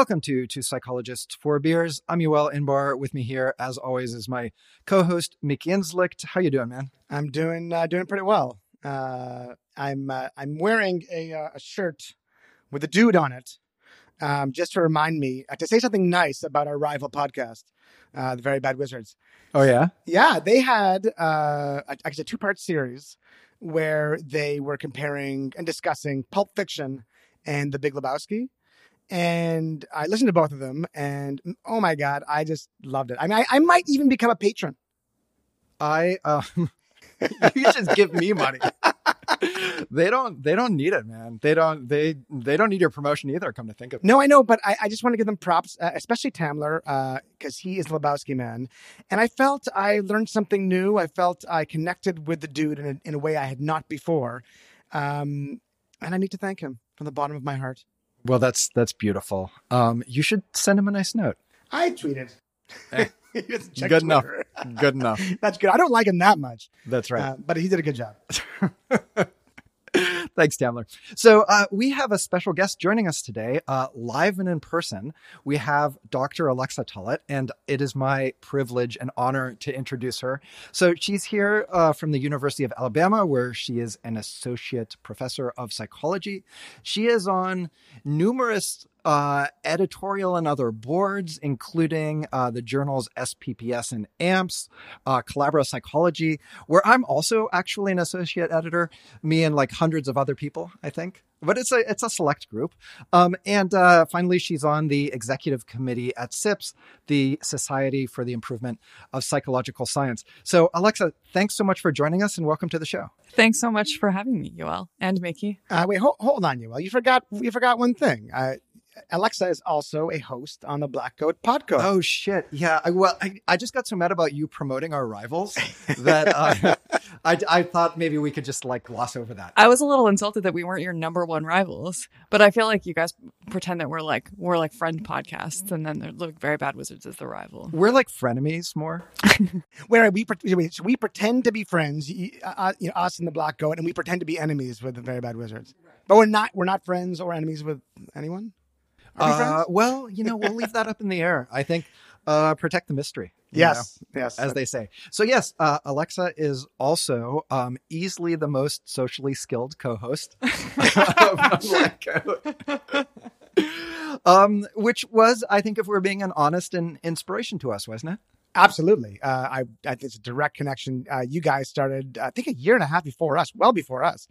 Welcome to Two Psychologists, Four Beers. I'm Yoel Inbar. With me here, as always, is my co-host Mickey Inzlicht. How you doing, man? I'm doing uh, doing pretty well. Uh, I'm uh, I'm wearing a, uh, a shirt with a dude on it, um, just to remind me uh, to say something nice about our rival podcast, uh, the Very Bad Wizards. Oh yeah, Yeah, they had uh, a- actually a two part series where they were comparing and discussing Pulp Fiction and The Big Lebowski. And I listened to both of them, and oh my god, I just loved it. I mean, I, I might even become a patron. I um, you just give me money. they don't. They don't need it, man. They don't. They they don't need your promotion either. Come to think of it. No, I know, but I, I just want to give them props, uh, especially Tamler, because he is Lebowski man. And I felt I learned something new. I felt I connected with the dude in a, in a way I had not before. Um, and I need to thank him from the bottom of my heart. Well, that's that's beautiful. Um, you should send him a nice note. I tweeted. Eh, good enough. Good enough. That's good. I don't like him that much, That's right. uh, but he did a good job. Thanks, Tamler. So uh, we have a special guest joining us today, uh, live and in person. We have Dr. Alexa Tullett, and it is my privilege and honor to introduce her. So she's here uh, from the University of Alabama, where she is an associate professor of psychology. She is on numerous uh, editorial and other boards, including uh, the journals SPPS and AMPPS, uh, Collabra Psychology, where I'm also actually an associate editor. Me and like hundreds of other people, I think. But it's a it's a select group. Um, and uh, finally, she's on the executive committee at SIPS, the Society for the Improvement of Psychological Science. So, Alexa, thanks so much for joining us, and welcome to the show. Thanks so much for having me, Yoel and Mickey. Uh, wait, hold, hold on, you. Well, you forgot you forgot one thing. Uh, Alexa is also a host on the Black Goat podcast. Oh shit! Yeah, I, well, I, I just got so mad about you promoting our rivals that uh, I, I thought maybe we could just like gloss over that. I was a little insulted that we weren't your number one rivals, but I feel like you guys pretend that we're like we're like friend podcasts, and then they're look very bad wizards as the rival. We're like frenemies more. where we pre- so we pretend to be friends, uh, you know, us and the Black Goat, and we pretend to be enemies with the Very Bad Wizards. But we're not. We're not friends or enemies with anyone. Uh, well, you know, we'll leave that up in the air. I think uh, protect the mystery. Yes. Yes. as they say. So yes, uh, Alexa is also um, easily the most socially skilled co-host. of Black Goat. um, which was, I think, if we're being an honest and inspiration to us, wasn't it? Absolutely. Uh, I, I think it's a direct connection. Uh, you guys started, I think, a year and a half before us, well before us.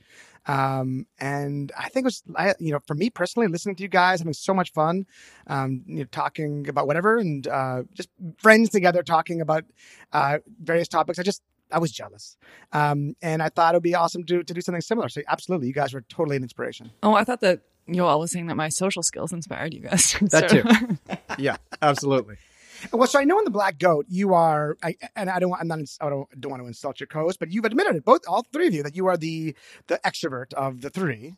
Um, and I think it was, I, you know, for me personally, listening to you guys, having so much fun, um, you know, talking about whatever and uh, just friends together talking about uh, various topics. I just, I was jealous. Um, and I thought it would be awesome to, to do something similar. So, absolutely, you guys were totally an inspiration. Oh, I thought that Yoel was saying that my social skills inspired you guys. That So- too. Yeah, absolutely. Well, so I know in the Black Goat you are, I, and I don't, want- I'm not, I don't, don't want to insult your co-host, but you've admitted it, both, all three of you, that you are the the extrovert of the three.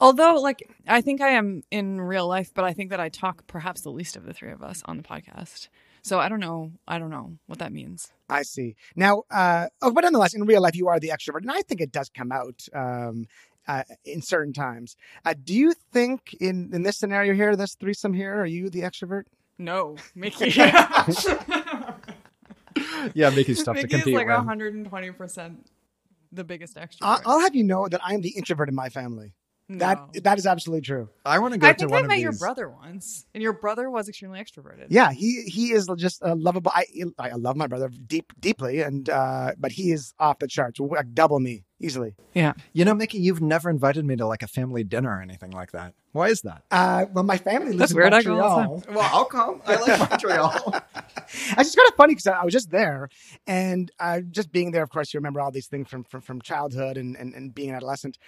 Although, like, I think I am in real life, but I think that I talk perhaps the least of the three of us on the podcast. So I don't know. I don't know what that means. I see. Now, uh, oh, but nonetheless, in real life, you are the extrovert, and I think it does come out um, uh, in certain times. Uh, do you think in in this scenario here, this threesome here, are you the extrovert? No, Mickey. Yeah, Mickey's tough to Mickey's compete like with. 120 percent the biggest extrovert. I- I'll have you know that I am the introvert in my family. No. That that is absolutely true. I want to go I to think one I of met these. your brother once, and your brother was extremely extroverted. Yeah, he he is just a lovable. I I love my brother deep deeply, and uh, but he is off the charts, like double me easily. yeah. You know, Mickey, you've never invited me to like a family dinner or anything like that. Why is that? Uh, well, my family lives That's in weird, I go Montreal. Well, I'll come. I like Montreal. It's just kind of funny because I was just there, and uh, just being there. Of course, you remember all these things from from, from childhood and, and and being an adolescent.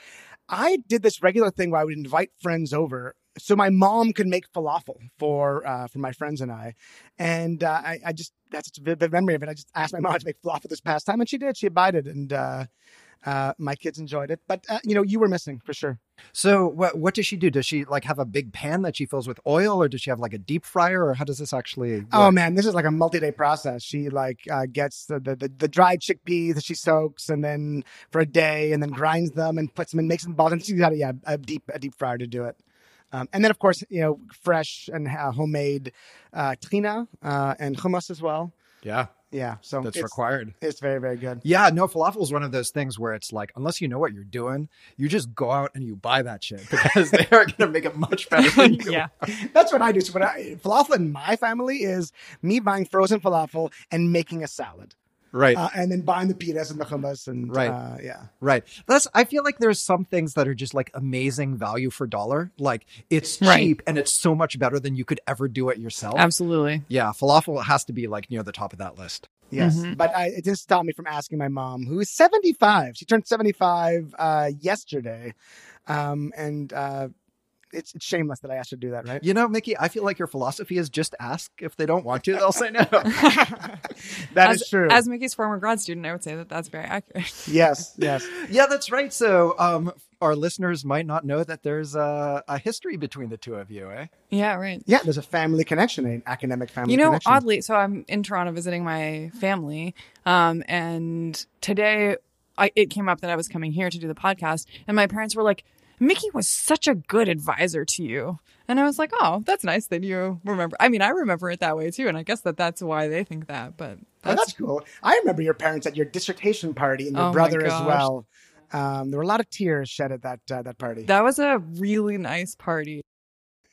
I did this regular thing where I would invite friends over, so my mom could make falafel for uh, for my friends and I. And uh, I, I just that's a vivid memory of it. I just asked my mom to make falafel this past time, and she did. She abided, and uh, uh, my kids enjoyed it. But uh, you know, you were missing for sure. So what what does she do? Does she like have a big pan that she fills with oil, or does she have like a deep fryer, or how does this actually? Work? Oh man, this is like a multi-day process. She like uh, gets the, the the the dried chickpeas that she soaks, and then for a day, and then grinds them and puts them and makes them balls. And she's got a, yeah, a deep a deep fryer to do it. Um, and then, of course, you know, fresh and uh, homemade uh, trina uh, and hummus as well. Yeah, Yeah, so that's it's, required. it's very, very good. Yeah, no, falafel is one of those things where it's like, unless you know what you're doing, you just go out and you buy that shit because they are going to make it much better than you. yeah. That's what I do. So, what I, falafel in my family is me buying frozen falafel and making a salad, Right. uh, and then buying the pitas and the hummus and Right. uh, yeah. Right. That's I feel like there's some things that are just like amazing value for dollar. Like it's Right. cheap and it's so much better than you could ever do it yourself. Absolutely. Yeah, falafel has to be like near the top of that list. Yes, Mhm. but I, it didn't stop me from asking my mom, who is 75. She turned 75 uh, yesterday, um, and uh, it's, it's shameless that I asked her to do that, right? You know, Mickey, I feel like your philosophy is just ask if they don't want to, they'll say no. That as, is true. As Mickey's former grad student, I would say that that's very accurate. yes, yes. yeah, that's right. So, um our listeners might not know that there's a, a history between the two of you, eh? yeah, right. Yeah, there's a family connection, an academic family You know, connection. oddly, so I'm in Toronto visiting my family, um, and today I, it came up that I was coming here to do the podcast, and my parents were like, "Mickey was such a good advisor to you," and I was like, "Oh, that's nice that you remember." I mean, I remember it that way too, and I guess that that's why they think that. But Oh, that's, that's cool. I remember your parents at your dissertation party and your Oh brother as well. Um, there were a lot of tears shed at that uh, that party. that was a really nice party.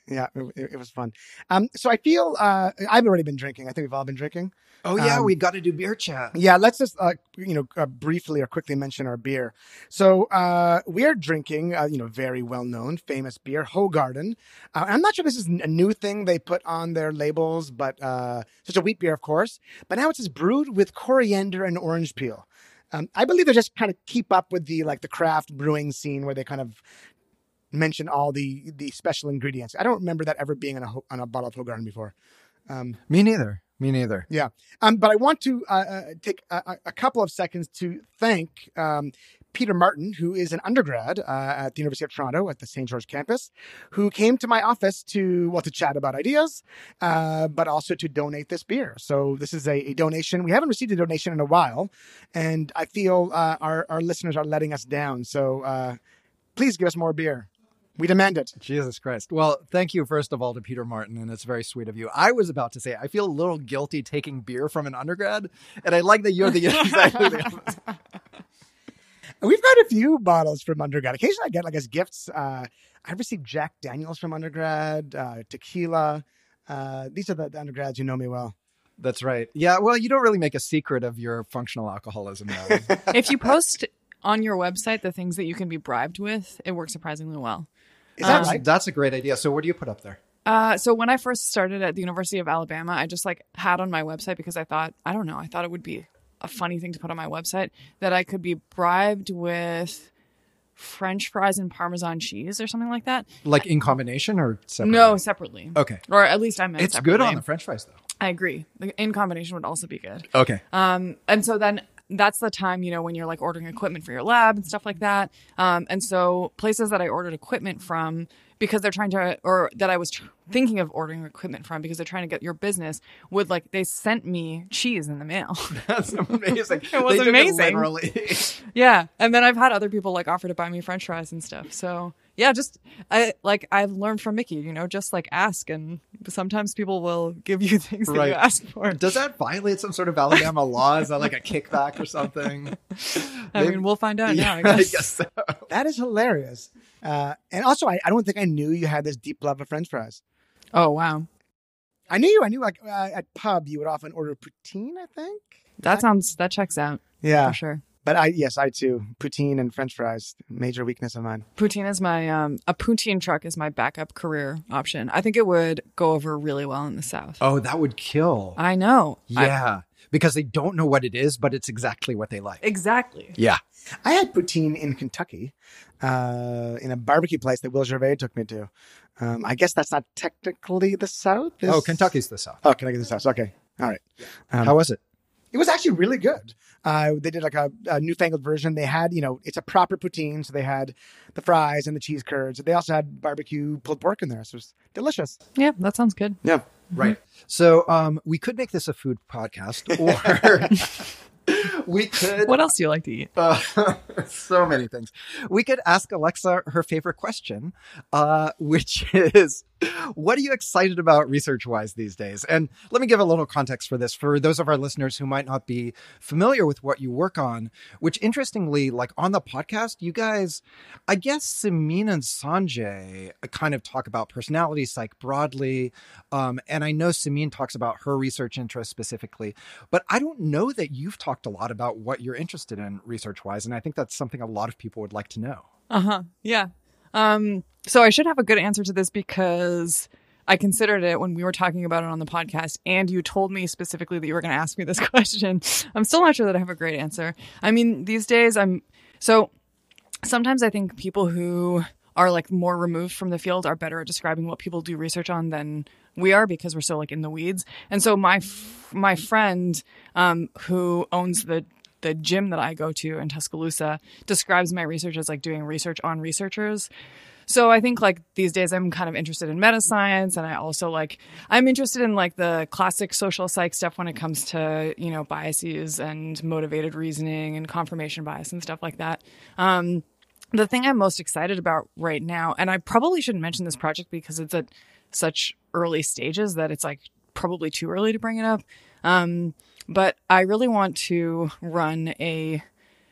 yeah, it, it was fun. Um, so I feel uh, I've already been drinking. I think we've all been drinking. Oh yeah, Um, we got to do beer chat. Yeah, let's just uh, you know uh, briefly or quickly mention our beer. So uh, we are drinking, uh, you know, very well known, famous beer, Hoegaarden. Uh, I'm not sure this is a new thing they put on their labels, but uh, it's a wheat beer, of course. But now it says brewed with coriander and orange peel. Um, I believe they just kind of keep up with the like the craft brewing scene where they kind of mention all the the special ingredients. I don't remember that ever being on a on a bottle of Hoegaarden before. Um, Me neither. Me neither. Yeah. Um, but I want to uh, uh, take a, a- couple of seconds to thank um, Peter Martin, who is an undergrad uh, at the University of Toronto at the St. George campus, who came to my office to well to chat about ideas, uh, but also to donate this beer. So this is a, a donation. We haven't received a donation in a while, and I feel uh, our our listeners are letting us down. So uh, please give us more beer. We demand it. Jesus Christ. Well, thank you, first of all, to Peter Martin, and it's very sweet of you. I was about to say, I feel a little guilty taking beer from an undergrad, and I like that you're the exactly the opposite. We've got a few bottles from undergrad. Occasionally, I get like as gifts. Uh, I received Jack Daniels from undergrad, uh, tequila. Uh, these are the, the undergrads who know me well. That's right. Yeah, well, you don't really make a secret of your functional alcoholism, though. if you post on your website the things that you can be bribed with, it works surprisingly well. Is that Um, right? That's a great idea. So, what do you put up there? Uh, so when I first started at the University of Alabama, I just like had on my website because I thought, I don't know, I thought it would be a funny thing to put on my website that I could be bribed with French fries and Parmesan cheese or something like that. Like in combination or separate? No, separately. Okay. Or at least I meant It's good on the French fries, though. I agree. The- In combination would also be good. Okay. Um, and so then that's the time, you know, when you're like ordering equipment for your lab and stuff like that. Um, and so places that I ordered equipment from because they're trying to, or that I was tr- thinking of ordering equipment from because they're trying to get your business would like, they sent me cheese in the mail. That's amazing. It was amazing. literally. yeah. And then I've had other people like offer to buy me french fries and stuff. So yeah, just, I like, I've learned from Mickey, you know, just like ask and sometimes people will give you things that you ask for. Does that violate some sort of Alabama law? Is that like a kickback or something? I mean, we'll find out yeah, now, I guess. so. That is hilarious. Uh, and also, I, I don't think I knew you had this deep love of French fries. Oh, wow. I knew you. I knew like uh, at pub you would often order poutine. I think. That sounds, that checks out Yeah, for sure. But I yes I too poutine and French fries major weakness of mine. Poutine is my um a poutine truck is my backup career option. I think it would go over really well in the South. Oh, that would kill. I know. I- yeah. because they don't know what it is, but it's exactly what they like. exactly. Yeah. I had poutine in Kentucky, uh, in a barbecue place that Will Gervais took me to. Um, I guess that's not technically the South. Is- Oh, Kentucky's the South. Oh, Kentucky's the South. Okay, all right. Um, How was it? It was actually really good. Uh, they did like a, a newfangled version. They had, you know, it's a proper poutine. So they had the fries and the cheese curds. They also had barbecue pulled pork in there. So it was delicious. Yeah, that sounds good. Yeah. Right. So um, we could make this a food podcast, or we could. What else do you like to eat? Uh, so many things. We could ask Alexa her favorite question, uh, which is, what are you excited about research wise these days? And let me give a little context for this for those of our listeners who might not be familiar with what you work on, which interestingly, like on the podcast, you guys, I guess Simine and Sanjay kind of talk about personality psych broadly. Um, and I know Simine talks about her research interests specifically, but I don't know that you've talked a lot about what you're interested in research wise. And I think that's something a lot of people would like to know. Uh huh. Yeah. Um, so I should have a good answer to this because I considered it when we were talking about it on the podcast, and you told me specifically that you were going to ask me this question. I'm still not sure that I have a great answer. I mean, these days I'm so sometimes I think people who are like more removed from the field are better at describing what people do research on than we are because we're so like in the weeds. And so my f- my friend um, who owns the the gym that I go to in Tuscaloosa describes my research as like doing research on researchers. So I think like these days I'm kind of interested in meta science and I also like I'm interested in like the classic social psych stuff when it comes to, you know, biases and motivated reasoning and confirmation bias and stuff like that. Um, the thing I'm most excited about right now, and I probably shouldn't mention this project because it's at such early stages that it's like probably too early to bring it up. Um, but I really want to run a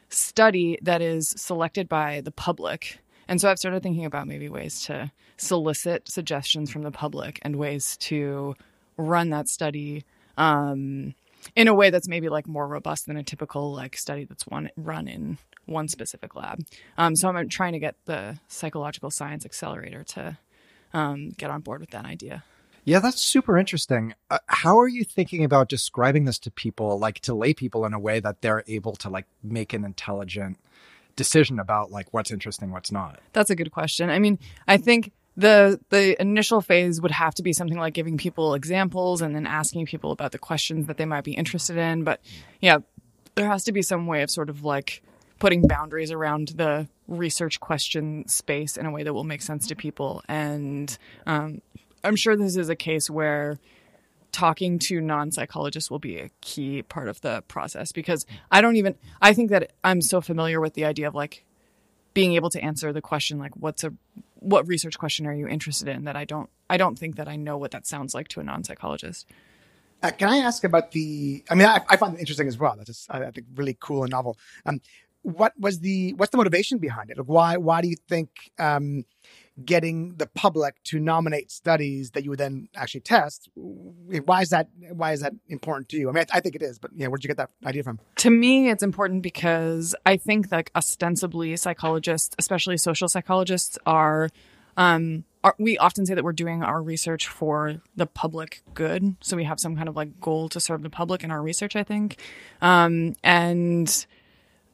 study that is selected by the public. And so I've started thinking about maybe ways to solicit suggestions from the public and ways to run that study um, in a way that's maybe like more robust than a typical like study that's one run in one specific lab. Um, so I'm trying to get the psychological science accelerator to um, get on board with that idea. Yeah, that's super interesting. Uh, how are you thinking about describing this to people, like to lay people in a way that they're able to like make an intelligent decision about like what's interesting, what's not? That's a good question. I mean, I think the the initial phase would have to be something like giving people examples and then asking people about the questions that they might be interested in. But yeah, there has to be some way of sort of like putting boundaries around the research question space in a way that will make sense to people. And um, I'm sure this is a case where talking to non psychologists will be a key part of the process because I don't even, I think that I'm so familiar with the idea of like being able to answer the question, like, what's a, what research question are you interested in that I don't, I don't think that I know what that sounds like to a non psychologist. Uh, can I ask about the? I mean, I, I find it interesting as well. That's just, I think really cool and novel. Um, what was the what's the motivation behind it? Like why why do you think um, getting the public to nominate studies that you would then actually test? Why is that why is that important to you? I mean, I, I think it is, but yeah, where'd you get that idea from? To me, it's important because I think that ostensibly psychologists, especially social psychologists, are. Um, are, we often say that we're doing our research for the public good. So we have some kind of like goal to serve the public in our research, I think. Um, and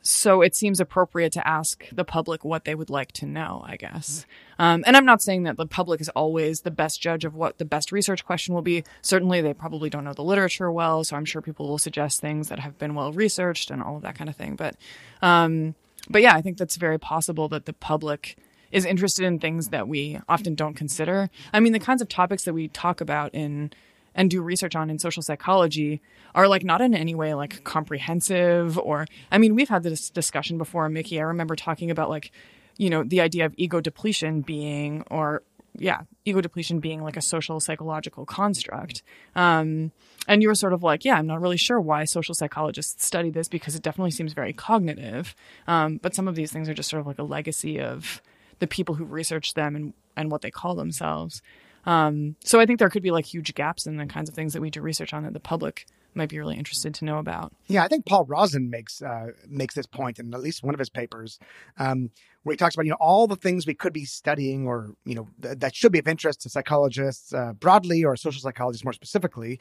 so it seems appropriate to ask the public what they would like to know, I guess. Um, and I'm not saying that the public is always the best judge of what the best research question will be. Certainly, they probably don't know the literature well, so I'm sure people will suggest things that have been well researched and all of that kind of thing. But, um, but yeah, I think that's very possible that the public is interested in things that we often don't consider. I mean, the kinds of topics that we talk about in and do research on in social psychology are like not in any way like comprehensive or I mean we've had this discussion before Mickey. I remember talking about like you know the idea of ego depletion being or yeah ego depletion being like a social psychological construct. Um, and you were sort of like yeah i'm not really sure why social psychologists study this because it definitely seems very cognitive. Um, but some of these things are just sort of like a legacy of the people who research them and, and what they call themselves um, so I think there could be like huge gaps in the kinds of things that we do research on that the public might be really interested to know about. Yeah, I think Paul Rozin makes uh, makes this point in at least one of his papers, um, where he talks about you know all the things we could be studying or you know th- that should be of interest to psychologists uh, broadly or social psychologists more specifically,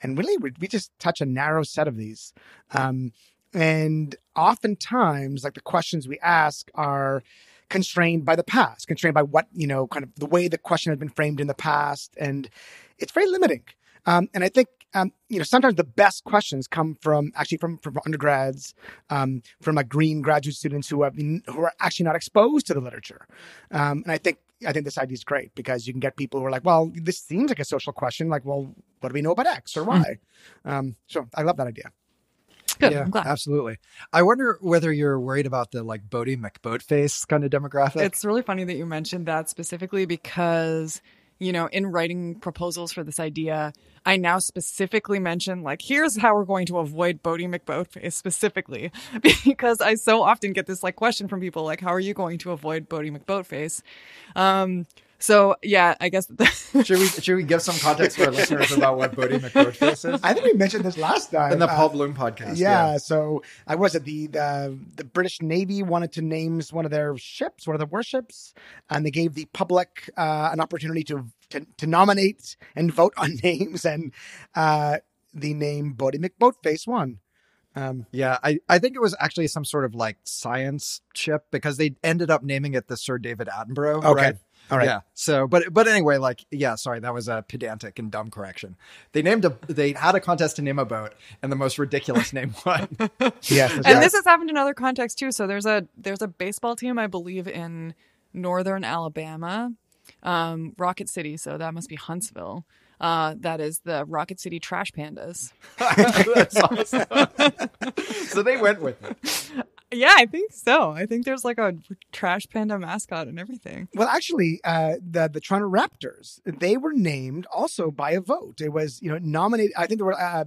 and really we, we just touch a narrow set of these. Um, and oftentimes, like the questions we ask are constrained by the past, constrained by what, you know, kind of the way the question has been framed in the past. And it's very limiting. Um, and I think, um, you know, sometimes the best questions come from actually from, from undergrads, um, from like green graduate students who have been, who are actually not exposed to the literature. Um, and I think, I think this idea is great because you can get people who are like, well, this seems like a social question. Like, well, what do we know about X or Y? Mm. so I love that idea. Good. Yeah, absolutely. I wonder whether you're worried about the like Boaty McBoatface kind of demographic. It's really funny that you mentioned that specifically because, you know, in writing proposals for this idea, I now specifically mention like, here's how we're going to avoid Boaty McBoatface specifically, because I so often get this like question from people like, how are you going to avoid Boaty McBoatface? Um, so yeah, I guess should we should we give some context to our listeners about what Boaty McBoatface is? I think we mentioned this last time in the Uh, Paul Bloom podcast. yeah, so I was it the, the the British Navy wanted to name one of their ships, one of their warships, and they gave the public uh, an opportunity to, to to nominate and vote on names, and uh, the name Boaty McBoatface won. Um, Yeah, I, I think it was actually some sort of like science ship because they ended up naming it the Sir David Attenborough. Okay. Right? All right, Yeah. So, but but anyway, like, yeah. Sorry, that was a pedantic and dumb correction. They named a they had a contest to name a boat, and the most ridiculous name won. yes, and right. this has happened in other contexts too. So there's a there's a baseball team I believe in northern Alabama, um, Rocket City. So that must be Huntsville. Uh, that is the Rocket City Trash Pandas. That's awesome. so they went with it. Yeah, I think so. I think there's like a trash panda mascot and everything. Well, actually, uh, the the Toronto Raptors they were named also by a vote. It was you know nominated. I think there were. Uh,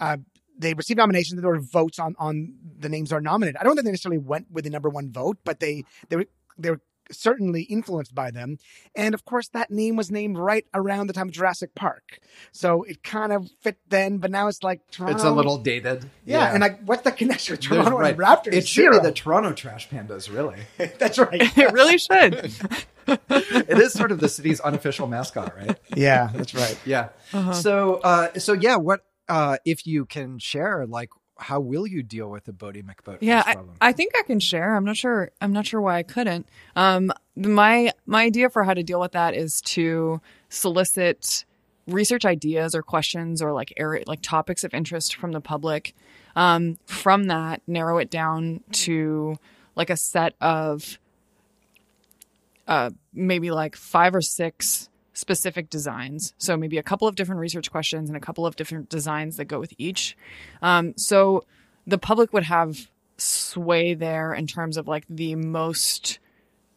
uh, they received nominations. There were votes on on the names are nominated. I don't think they necessarily went with the number one vote, but they they were they were certainly influenced by them. And of course, that name was named right around the time of Jurassic Park, so it kind of fit then. But now it's like Toronto. It's a little dated. yeah. And like, what's the connection with There's- Toronto right. and Raptors? It should be the Toronto Trash Pandas, really. That's right. It really should. it is sort of the city's unofficial mascot, right? yeah, that's right. Yeah. Uh-huh. So, uh, so yeah, what uh, if you can share, like, how will you deal with the Boaty McBoatface Yeah, I. I think I can share. I'm not sure. I'm not sure why I couldn't. Um, my my idea for how to deal with that is to solicit research ideas or questions or like area like topics of interest from the public. Um, from that, narrow it down to like a set of uh, maybe like five or six specific designs. So maybe a couple of different research questions and a couple of different designs that go with each. Um, so the public would have sway there in terms of like the most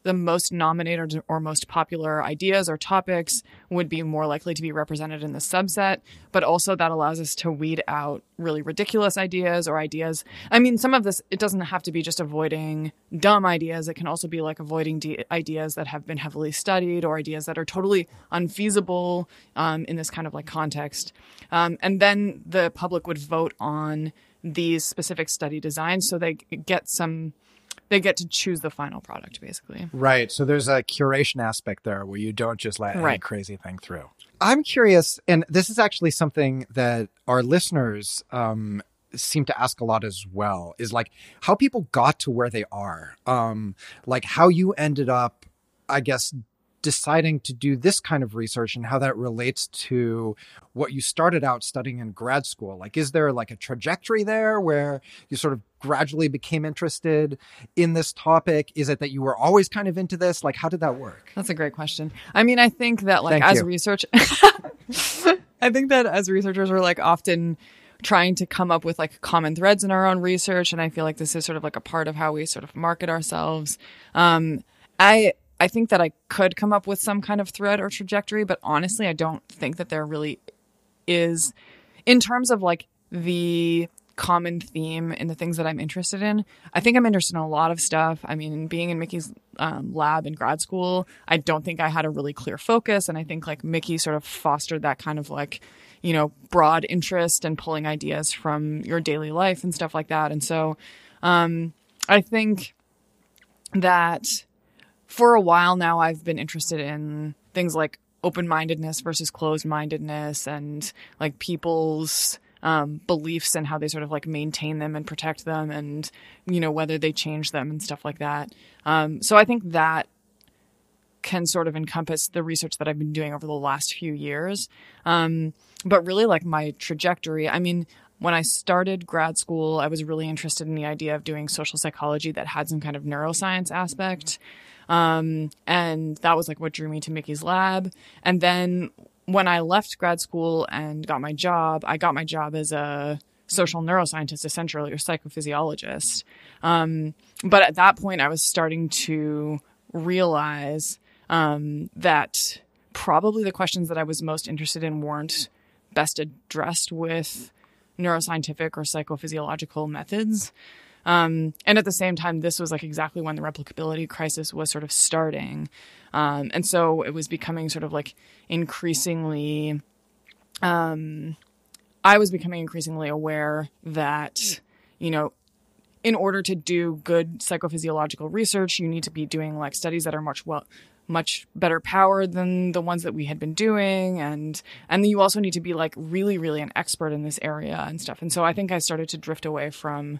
the most nominated or most popular ideas or topics would be more likely to be represented in the subset but also that allows us to weed out really ridiculous ideas or ideas. I mean some of this it doesn't have to be just avoiding dumb ideas. It can also be like avoiding de- ideas that have been heavily studied or ideas that are totally unfeasible um, in this kind of like context. Um, and then the public would vote on these specific study designs so they get some they get to choose the final product basically Right. So there's a curation aspect there where you don't just let any crazy thing through. I'm curious, and this is actually something that our listeners um, seem to ask a lot as well is like how people got to where they are. Um, like how you ended up, I guess, deciding to do this kind of research and how that relates to what you started out studying in grad school. Like, is there like a trajectory there where you sort of gradually became interested in this topic? Is it that you were always kind of into this? Like, how did that work? That's a great question. I mean, I think that like Thank as you. research, I think that as researchers, we're like often trying to come up with like common threads in our own research, and I feel like this is sort of like a part of how we sort of market ourselves. Um, I I think that I could come up with some kind of thread or trajectory, but honestly, I don't think that there really is in terms of like the common theme in the things that I'm interested in. I think I'm interested in a lot of stuff. I mean, being in Mickey's um, lab in grad school, I don't think I had a really clear focus. And I think like Mickey sort of fostered that kind of like, you know, broad interest and pulling ideas from your daily life and stuff like that. And so um, I think that for a while now, I've been interested in things like open mindedness versus closed mindedness and like people's um, beliefs and how they sort of like maintain them and protect them and, you know, whether they change them and stuff like that. Um, so I think that can sort of encompass the research that I've been doing over the last few years. Um, but really, like my trajectory, I mean, when I started grad school, I was really interested in the idea of doing social psychology that had some kind of neuroscience aspect. Um, and that was like what drew me to Mickey's lab. And then when I left grad school and got my job, I got my job as a social neuroscientist, essentially, or psychophysiologist. Um, but at that point, I was starting to realize um, that probably the questions that I was most interested in weren't best addressed with neuroscientific or psychophysiological methods. Um, and at the same time, this was like exactly when the replicability crisis was sort of starting. Um, and so it was becoming sort of like increasingly, um, I was becoming increasingly aware that, you know, in order to do good psychophysiological research, you need to be doing like studies that are much well, much better powered than the ones that we had been doing and and you also need to be like really really an expert in this area and stuff and so i think i started to drift away from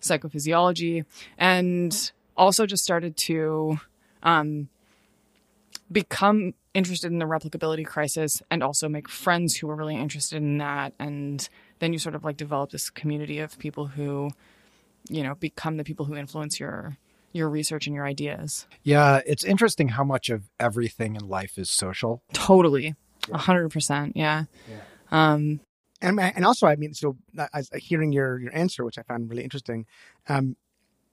psychophysiology and also just started to um, become interested in the replicability crisis and also make friends who were really interested in that. And then you sort of like develop this community of people who you know become the people who influence your your research and your ideas. Yeah, it's interesting how much of everything in life is social. totally. A hundred percent yeah. Um and and also I mean, so uh, as hearing your your answer, which I found really interesting, um,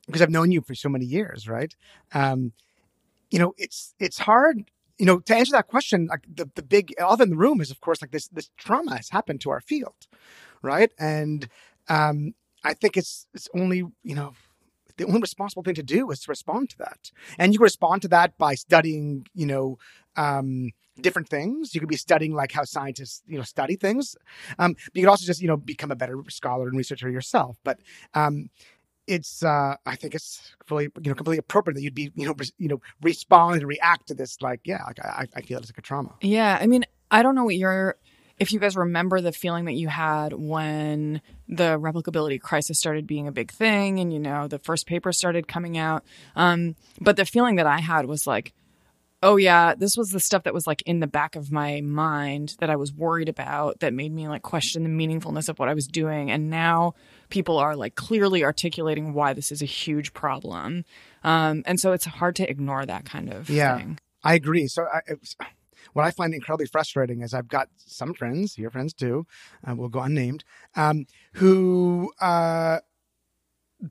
because I've known you for so many years, right? Um, you know, it's it's hard. You know, to answer that question, like the the big elephant in the room is, of course, like this this trauma has happened to our field, right? And um, I think it's it's only you know the only responsible thing to do is to respond to that, and you respond to that by studying, you know. Um, different things. You could be studying like how scientists, you know, study things. Um, you could also just, you know, become a better scholar and researcher yourself. But um, it's, uh, I think it's fully, you know, completely appropriate that you'd be, you know, re- you know, respond and react to this. Like, yeah, like I, I feel it's like a trauma. Yeah, I mean, I don't know what your if you guys remember the feeling that you had when the replicability crisis started being a big thing and you know the first paper started coming out. Um, but the feeling that I had was like, oh yeah, this was the stuff that was like in the back of my mind that I was worried about that made me like question the meaningfulness of what I was doing. And now people are like clearly articulating why this is a huge problem. Um, and so it's hard to ignore that kind of Yeah. thing. I agree. So I, it was, what I find incredibly frustrating is I've got some friends, your friends too, uh, will go unnamed, um, who uh,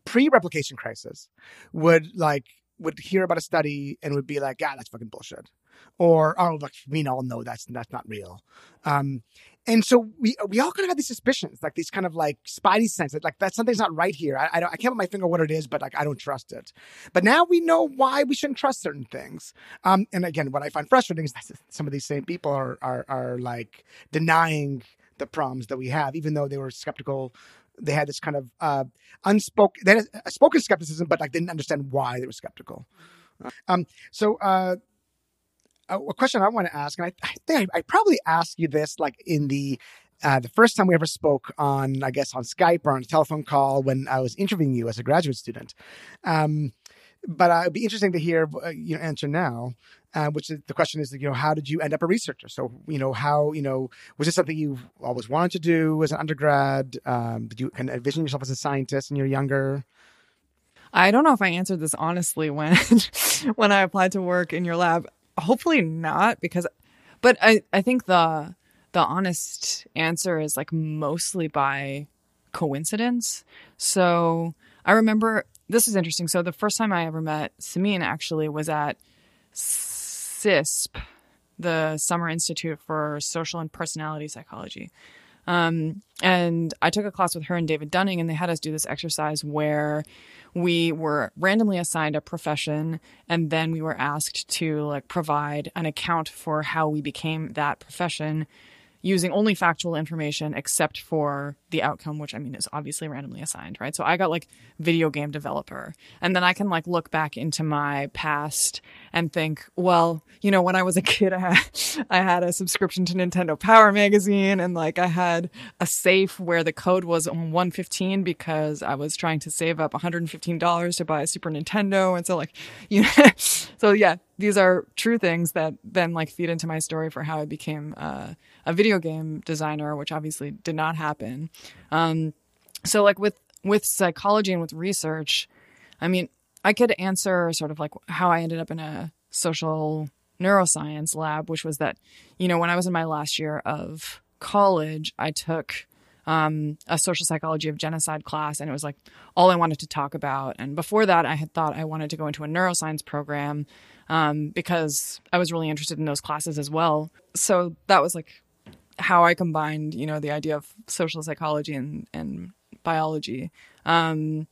pre-replication crisis would like would hear about a study and would be like, "Ah, that's fucking bullshit," or "Oh, like we all know that's that's not real." Um, and so we we all kind of have these suspicions, like these kind of like spidey sense that like that something's not right here. I, I don't I can't put my finger what it is, but like I don't trust it. But now we know why we shouldn't trust certain things. Um, and again, what I find frustrating is that some of these same people are are are like denying the problems that we have, even though they were skeptical. They had this kind of uh, unspoken, they had a spoken skepticism, but like didn't understand why they were skeptical. Um, so uh, a a question I want to ask, and I, I think I, I probably asked you this like in the uh, the first time we ever spoke on, I guess, on Skype or on a telephone call when I was interviewing you as a graduate student. Um, but uh, it'd be interesting to hear uh, your answer now. Uh, which is the question is, you know, how did you end up a researcher? So, you know, how, you know, was this something you always wanted to do as an undergrad? Um, did you kind of envision yourself as a scientist when you're younger? I don't know if I answered this honestly when when I applied to work in your lab. Hopefully not because but I I think the the honest answer is like mostly by coincidence. So I remember this is interesting. So the first time I ever met Simine actually was at CISP, the Summer Institute for Social and Personality Psychology. Um, and I took a class with her and David Dunning, and they had us do this exercise where we were randomly assigned a profession, and then we were asked to like provide an account for how we became that profession using only factual information except for the outcome which i mean is obviously randomly assigned right? So i got like video game developer. And then i can like look back into my past and think well you know when i was a kid i had i had a subscription to nintendo power magazine and like i had a safe where the code was on 115 because i was trying to save up $115 to buy a super nintendo. And so like you know so yeah these are true things that then like feed into my story for how i became uh, a video game designer which obviously did not happen um, so like with with psychology and with research i mean i could answer sort of like how i ended up in a social neuroscience lab which was that you know when i was in my last year of college i took um, a social psychology of genocide class, and it was like all I wanted to talk about. And before that, I had thought I wanted to go into a neuroscience program um, because I was really interested in those classes as well. So that was like how I combined, you know, the idea of social psychology and, and biology. Um,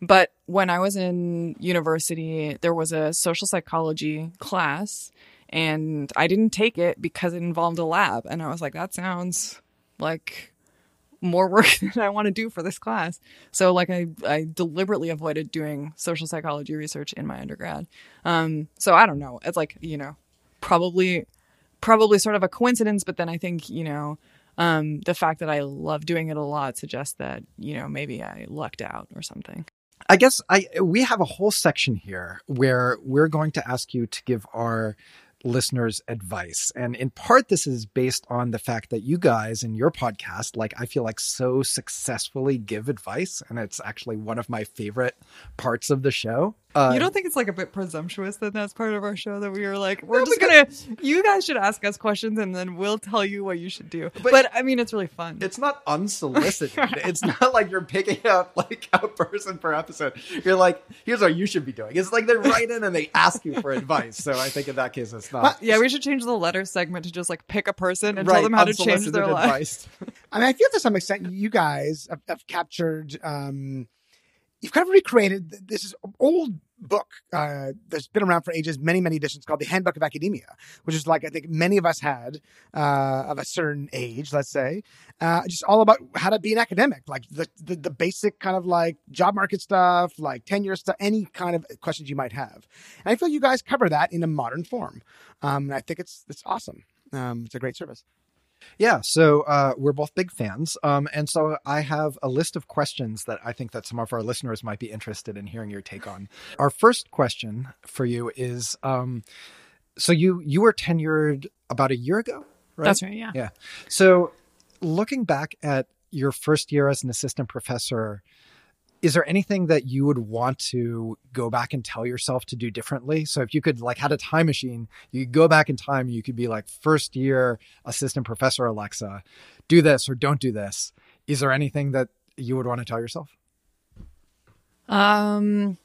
but when I was in university, there was a social psychology class, and I didn't take it because it involved a lab. And I was like, that sounds like more work than I want to do for this class. So like I, I deliberately avoided doing social psychology research in my undergrad. Um, so I don't know. It's like, you know, probably probably sort of a coincidence, but then I think, you know, um, the fact that I love doing it a lot suggests that, you know, maybe I lucked out or something. I guess I we have a whole section here where we're going to ask you to give our listeners advice. And in part, this is based on the fact that you guys in your podcast, like, I feel like so successfully give advice. And it's actually one of my favorite parts of the show. Uh, you don't think it's like a bit presumptuous that that's part of our show that we are like, we're no, just gonna, you guys should ask us questions and then we'll tell you what you should do. But, but I mean, it's really fun. It's not unsolicited. it's not like you're picking up like a person per episode. You're like, here's what you should be doing. It's like they write in and they ask you for advice. So I think in that case, it's not. yeah, we should change the letter segment to just like pick a person and right, tell them how to change their life. I mean, I feel to some extent you guys have, have captured. um you've kind of recreated this is old book uh, that's been around for ages, many, many editions called the Handbook of Academia, which is like I think many of us had uh, of a certain age, let's say, uh, just all about how to be an academic, like the, the, the basic kind of like job market stuff, like tenure stuff, any kind of questions you might have. And I feel you guys cover that in a modern form. Um, I think it's it's awesome. Um, it's a great service. Yeah, so uh, we're both big fans, um, and so I have a list of questions that I think that some of our listeners might be interested in hearing your take on. Our first question for you is: um, so you you were tenured about a year ago, right? That's right. Yeah. Yeah. So looking back at your first year as an assistant professor, is there anything that you would want to go back and tell yourself to do differently? So if you could like had a time machine you go back in time you could be like first year assistant professor alexa do this or don't do this. Is there anything that you would want to tell yourself? Um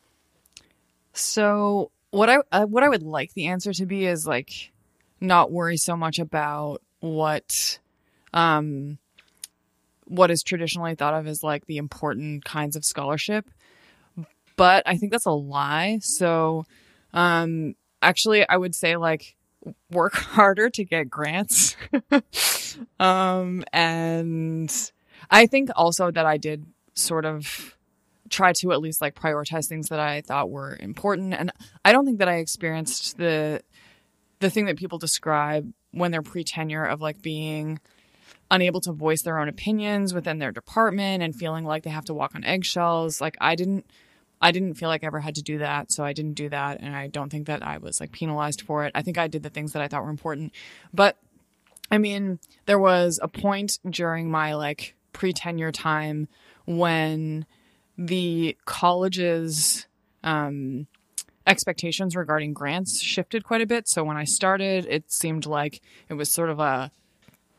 so what i uh, what i would like the answer to be is like not worry so much about what um what is traditionally thought of as like the important kinds of scholarship. But I think that's a lie. So, um, actually, I would say like work harder to get grants. um, and I think also that I did sort of try to at least like prioritize things that I thought were important. And I don't think that I experienced the the thing that people describe when they're pre tenure of like being unable to voice their own opinions within their department and feeling like they have to walk on eggshells. Like I didn't I didn't feel like I ever had to do that, so I didn't do that and I don't think that I was like penalized for it. I think I did the things that I thought were important. But I mean, there was a point during my like pre-tenure time when the college's um expectations regarding grants shifted quite a bit. So when I started, it seemed like it was sort of a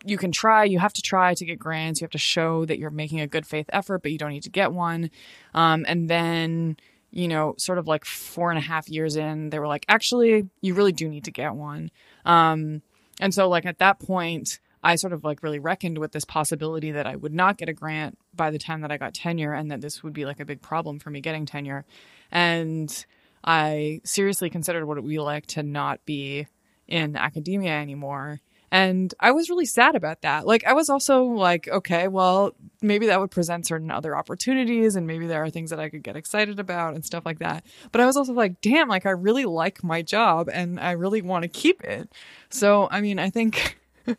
you can try, you have to try to get grants. You have to show that you're making a good faith effort, but you don't need to get one. Um, and then, you know, sort of like four and a half years in, they were like, actually, you really do need to get one. Um, and so, like, at that point, I sort of like really reckoned with this possibility that I would not get a grant by the time that I got tenure and that this would be like a big problem for me getting tenure. And I seriously considered what it would be like to not be in academia anymore and I was really sad about that. Like, I was also like, okay, well, maybe that would present certain other opportunities and maybe there are things that I could get excited about and stuff like that. But I was also like, damn, like, I really like my job and I really want to keep it. So, I mean, I think,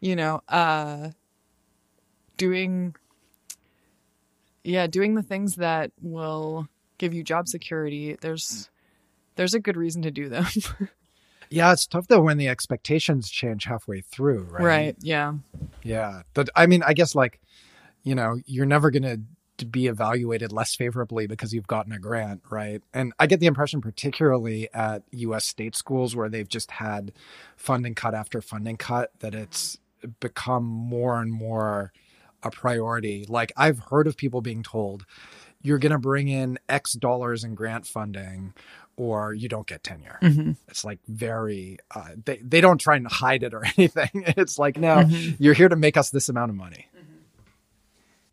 you know, uh, doing, yeah, doing the things that will give you job security, there's, there's a good reason to do them. Yeah, it's tough though when the expectations change halfway through, right? Right. Yeah. Yeah. But I mean, I guess like, you know, you're never going to be evaluated less favorably because you've gotten a grant, right? And I get the impression, particularly at US state schools where they've just had funding cut after funding cut, that it's become more and more a priority. Like I've heard of people being told you're going to bring in X dollars in grant funding or you don't get tenure. Mm-hmm. It's like very, uh, they, they don't try and hide it or anything. It's like, no, Mhm. you're here to make us this amount of money.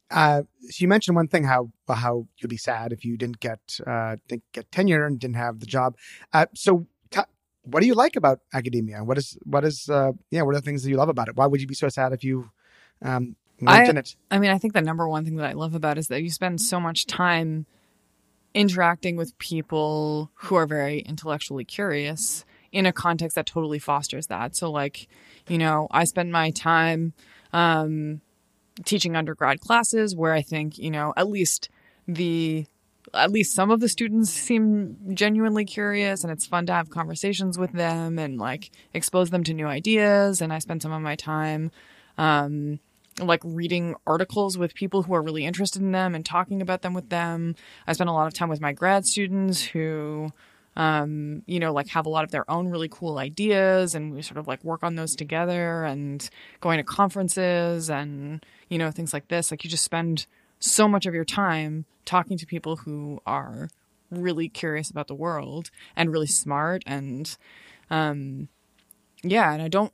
Uh, so you mentioned one thing how how you'd be sad if you didn't get uh, didn't get tenure and didn't have the job. Uh, so t- what do you like about academia? What is what is uh, yeah? What are the things that you love about it? Why would you be so sad if you um, weren't I- in it? I mean, I think the number one thing that I love about it is that you spend so much time interacting with people who are very intellectually curious in a context that totally fosters that. So, like, you know, I spend my time um, teaching undergrad classes where I think, you know, at least the at least some of the students seem genuinely curious and it's fun to have conversations with them and like expose them to new ideas and I spend some of my time um like reading articles with people who are really interested in them and talking about them with them. I spend a lot of time with my grad students who, um, you know, like have a lot of their own really cool ideas and we sort of like work on those together and going to conferences and, you know, things like this. Like you just spend so much of your time talking to people who are really curious about the world and really smart and, um, yeah, and I don't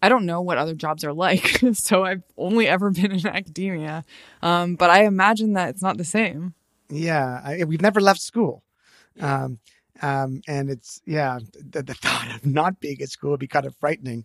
I don't know what other jobs are like, so I've only ever been in academia. Um, but I imagine that it's not the same. Yeah, I, we've never left school. Um, um, and it's yeah, the, the thought of not being at school would be kind of frightening.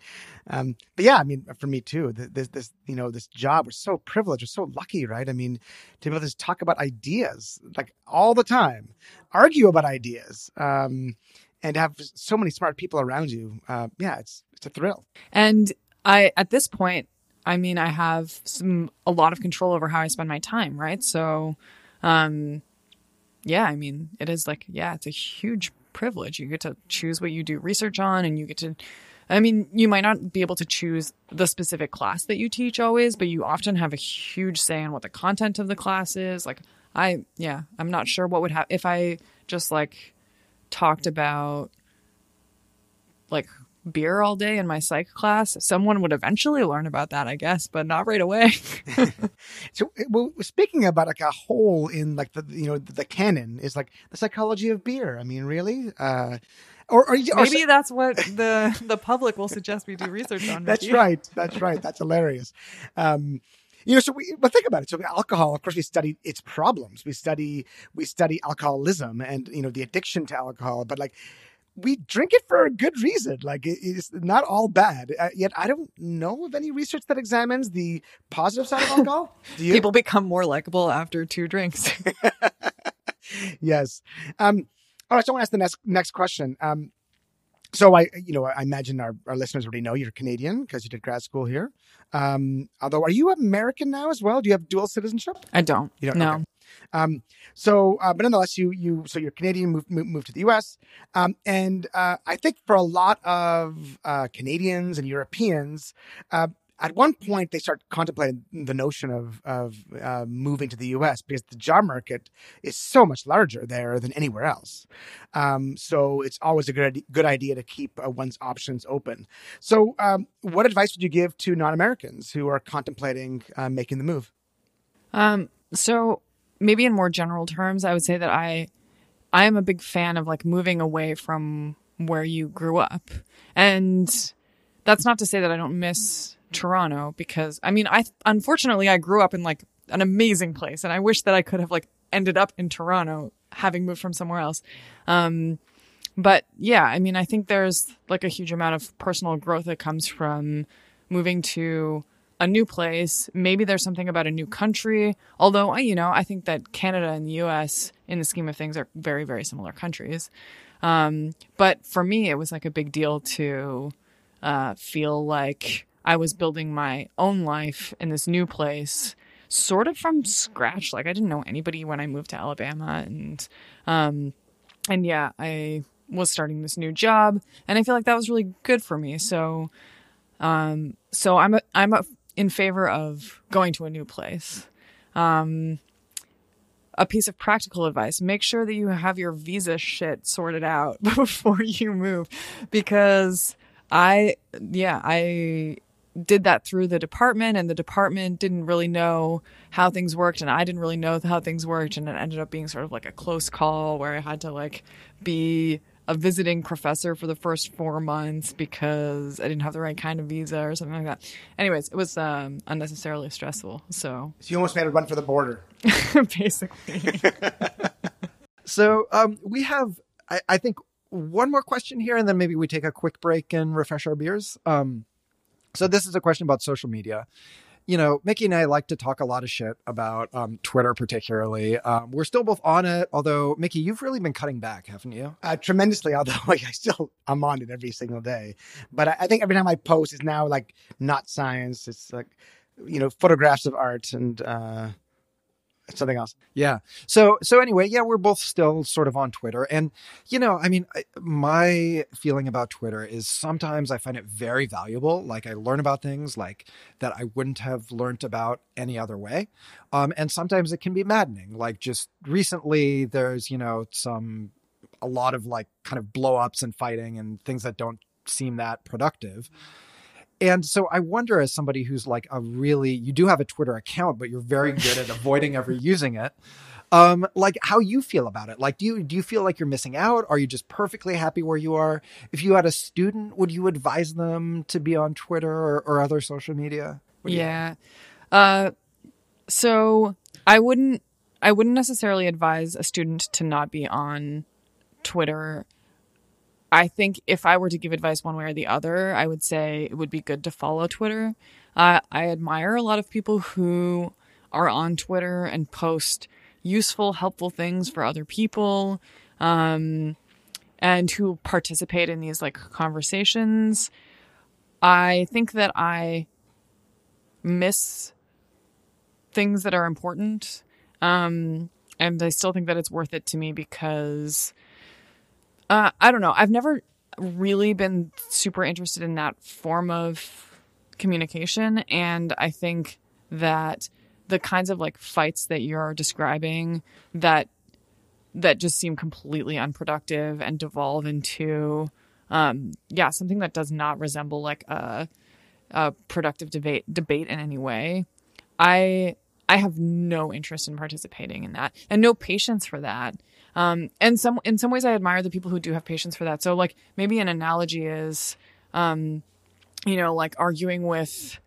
Um, but yeah, I mean, for me too, th- this this you know this job, we're so privileged, we're so lucky, right? I mean, to be able to just talk about ideas like all the time, argue about ideas, um, and have so many smart people around you. Uh, yeah, it's it's a thrill. And I, at this point, I mean, I have some a lot of control over how I spend my time, right? So, um, yeah, I mean, it is like, yeah, it's a huge privilege. You get to choose what you do research on, and you get to. I mean, you might not be able to choose the specific class that you teach always, but you often have a huge say in what the content of the class is. Like, I, yeah, I'm not sure what would happen if I just like talked about like beer all day in my psych class. Someone would eventually learn about that, I guess, but not right away. So, uh, well, speaking about like a hole in like the you know the canon is like the psychology of beer. I mean, really, uh, or, or, or Maybe that's what the the public will suggest we do research on. That's right. That's right. That's hilarious. Um, you know, so we, but think about it. So alcohol, of course, we study its problems. We study, we study alcoholism and, you know, the addiction to alcohol, but like we drink it for a good reason. Like it's not all bad. Uh, yet I don't know of any research that examines the positive side of alcohol. Do you? People become more likable after two drinks. yes. Um, all right. So I want to ask the next next question. Um, so I, you know, I imagine our, our listeners already know you're Canadian because you did grad school here. Um, although, are you American now as well? Do you have dual citizenship? I don't. You don't- no. okay. Um, so, uh, but nonetheless, you you so you're Canadian, moved moved, moved to the U.S. Um, and uh, I think for a lot of uh, Canadians and Europeans, uh, at one point they start contemplating the notion of of uh, moving to the U.S. because the job market is so much larger there than anywhere else. Um, so it's always a good good idea to keep uh, one's options open. So, um, what advice would you give to non-Americans who are contemplating uh, making the move? Um, so maybe in more general terms, I would say that I I am a big fan of like moving away from where you grew up. And that's not to say that I don't miss Toronto because I mean I unfortunately I grew up in like an amazing place and I wish that I could have like ended up in Toronto having moved from somewhere else. Um but yeah, I mean I think there's like a huge amount of personal growth that comes from moving to a new place. Maybe there's something about a new country. Although, I, you know, I think that Canada and the US, in the scheme of things, are very, very similar countries. Um, but for me, it was like a big deal to uh, feel like I was building my own life in this new place, sort of from scratch. Like I didn't know anybody when I moved to Alabama, and um, and yeah, I was starting this new job, and I feel like that was really good for me. So, um, so I'm a, I'm a, in favor of going to a new place. Um, a piece of practical advice: make sure that you have your visa shit sorted out before you move, because I, yeah, I did that through the department and the department didn't really know how things worked and I didn't really know how things worked and it ended up being sort of like a close call where I had to like be a visiting professor for the first four months because I didn't have the right kind of visa or something like that. Anyways, it was um, unnecessarily stressful. So So you almost made a run for the border. basically, So um, we have, I, I think, one more question here, and then maybe we take a quick break and refresh our beers. Um, so this is a question about social media. You know, Mickey and I like to talk a lot of shit about um, Twitter, particularly. Um, we're still both on it, although Mickey, you've really been cutting back, haven't you? Uh, tremendously, although like, I still I'm on it every single day. But I, I think every time I post, it's now like not science. It's like you know photographs of art and uh, something else. Yeah. So so anyway, yeah, we're both still sort of on Twitter, and you know, I mean, I, my feeling about Twitter is sometimes I find it very valuable. Like I learn about things like that I wouldn't have learned about any other way, um, and sometimes it can be maddening. Like just recently, there's you know some a lot of like kind of blow ups and fighting and things that don't seem that productive. And so I wonder, as somebody who's like a really, you do have a Twitter account, but you're very good at avoiding ever using it. Um, like how you feel about it. Like, do you do you feel like you're missing out? Are you just perfectly happy where you are? If you had a student, would you advise them to be on Twitter or, or other social media? Yeah. Uh, so I wouldn't I wouldn't necessarily advise a student to not be on Twitter. I think if I were to give advice one way or the other, I would say it would be good to follow Twitter. Uh, I admire a lot of people who are on Twitter and post useful, helpful things for other people, um, and who participate in these like conversations. I think that I miss things that are important. Um, and I still think that it's worth it to me because uh, I don't know. I've never really been super interested in that form of communication. And I think that the kinds of like fights that you're describing that that just seem completely unproductive and devolve into um yeah something that does not resemble like a a productive debate debate in any way i i have no interest in participating in that and no patience for that um and some in some ways i admire the people who do have patience for that so like maybe an analogy is um you know like arguing with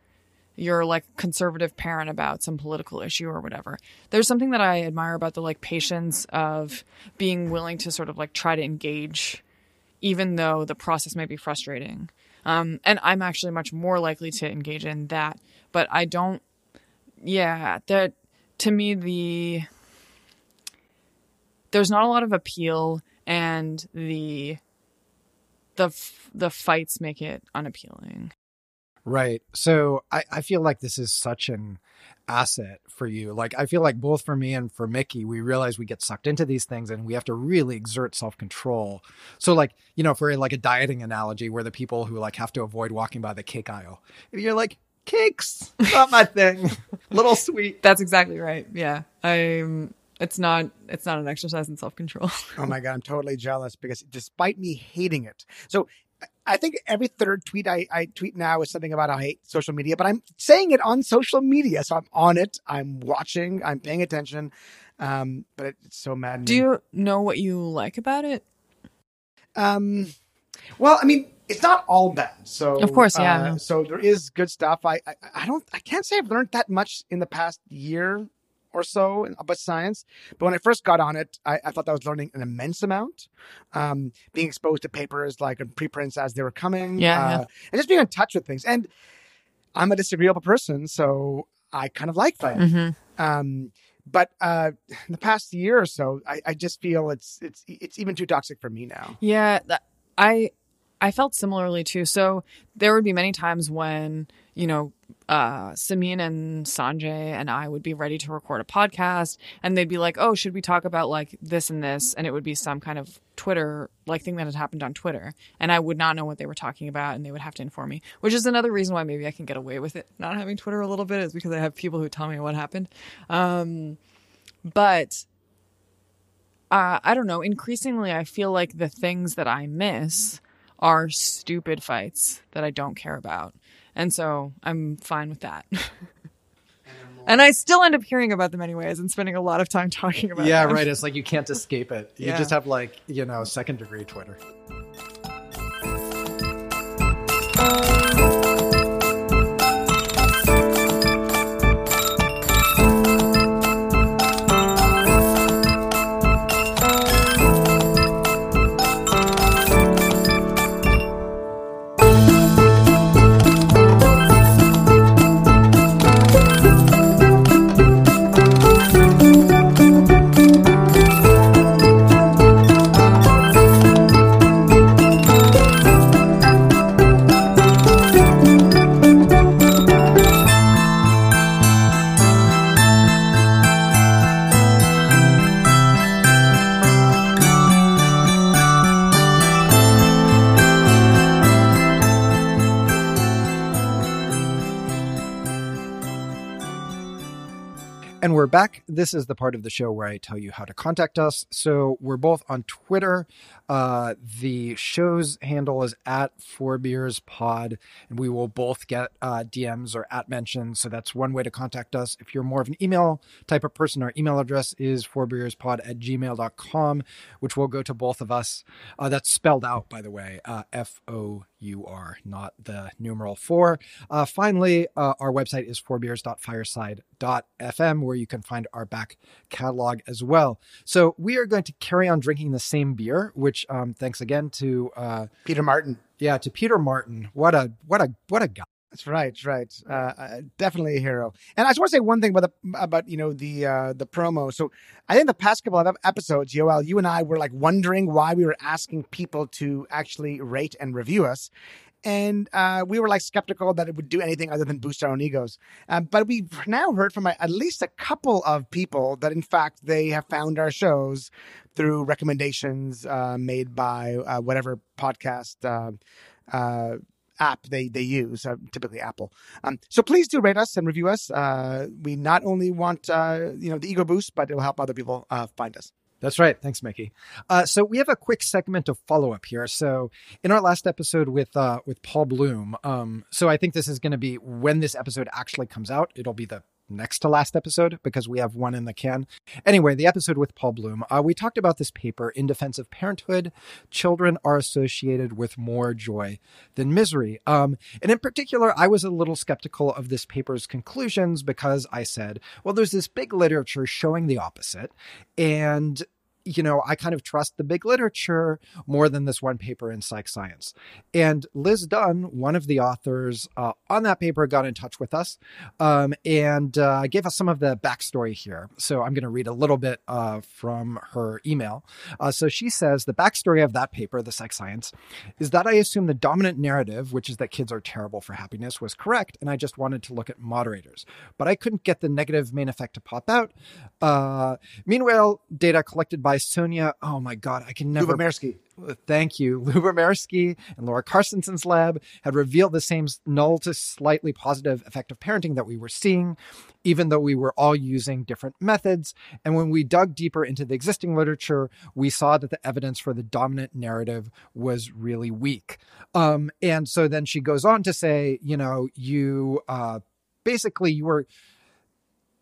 your like conservative parent about some political issue or whatever. There's something that I admire about the like patience of being willing to sort of like try to engage even though the process might be frustrating. Um, and I'm actually much more likely to engage in that, but I don't yeah, that to me the there's not a lot of appeal and the the the fights make it unappealing. Right. So I, I feel like this is such an asset for you. Like I feel like both for me and for Mickey, we realize we get sucked into these things and we have to really exert self control. So like, you know, for like a dieting analogy where the people who like have to avoid walking by the cake aisle, you're like, cakes, not my thing. Little sweet. That's exactly right. Yeah. I'm it's not it's not an exercise in self-control. Oh my god, I'm totally jealous because despite me hating it, so I- think every third tweet I, I tweet now is something about how I hate social media, but I'm saying it on social media, so I'm on it, I'm watching, I'm paying attention, um, but it, it's so maddening. Do you know what you like about it? Um, well, I mean, it's not all bad. So Of course, yeah, uh, so there is good stuff. I, I I don't I can't say I've learned that much in the past year or so about science. But when I first got on it, I, I thought I was learning an immense amount. Um, being exposed to papers like and preprints as they were coming, Yeah, uh, yeah. and just being in touch with things. And I'm a disagreeable person, so I kind of like that. Mm-hmm. Um, but uh, in the past year or so, I, I just feel it's it's it's even too toxic for me now. Yeah, I I felt similarly too. So there would be many times when you know uh, Simine and Sanjay and I would be ready to record a podcast, and they'd be like, "Oh, should we talk about like this and this?" And it would be some kind of Twitter like thing that had happened on Twitter, and I would not know what they were talking about, and they would have to inform me. Which is another reason why maybe I can get away with it not having Twitter a little bit is because I have people who tell me what happened. Um, but uh, I don't know. Increasingly, I feel like the things that I miss are stupid fights that I don't care about. And so I'm fine with that. and I still end up hearing about them anyways and spending a lot of time talking about yeah, them. right. It's like you can't escape it. You Yeah. just have like, you know, second degree Twitter. We're back. This is the part of the show where I tell you how to contact us. So we're both on Twitter. Uh, the show's handle is at Four Beers Pod, and we will both get uh, DMs or at mentions. So that's one way to contact us. If you're more of an email type of person, our email address is fourbeerspod at gmail.com, which will go to both of us. Uh, that's spelled out, by the way, uh, F O U R, not the numeral four. Uh, finally, uh, our website is fourbeers.fireside.fm, where you can find our back catalog as well. So we are going to carry on drinking the same beer, which um, thanks again to uh, Peter Martin. yeah to Peter Martin. What a what a what a guy. That's right, right. Uh, uh, definitely a hero. And I just want to say one thing about the about you know the uh, the promo. So I think the past couple of episodes, Yoel, you and I were like wondering why we were asking people to actually rate and review us. And uh, we were like skeptical that it would do anything other than boost our own egos. Um, but we've now heard from at least a couple of people that, in fact, they have found our shows through recommendations uh, made by uh, whatever podcast uh, uh, app they they use, uh, typically Apple. Um, so please do rate us and review us. Uh, we not only want uh, you know the ego boost, but it will help other people uh, find us. That's right. Thanks, Mickey. Uh, so we have a quick segment of follow up here. So in our last episode with uh, with Paul Bloom, um, so I think this is going to be when this episode actually comes out. It'll be the next to last episode because we have one in the can. Anyway, the episode with Paul Bloom, uh, we talked about this paper in defense of parenthood. Children are associated with more joy than misery. Um, and in particular, I was a little skeptical of this paper's conclusions because I said, well, there's this big literature showing the opposite. And you know, I kind of trust the big literature more than this one paper in Psych Science. And Liz Dunn, one of the authors uh, on that paper, got in touch with us um, and uh, gave us some of the backstory here. So I'm going to read a little bit uh, from her email. Uh, so she says the backstory of that paper, the Psych Science, is that I assume the dominant narrative, which is that kids are terrible for happiness, was correct, and I just wanted to look at moderators. But I couldn't get the negative main effect to pop out. Uh, meanwhile, data collected by Sonia, oh my God, I can never Lyubomirsky. thank you, Lyubomirsky and Laura Carstensen's lab had revealed the same null to slightly positive effect of parenting that we were seeing, even though we were all using different methods. And when we dug deeper into the existing literature, we saw that the evidence for the dominant narrative was really weak. Um, and so then she goes on to say, you know, you uh, basically you were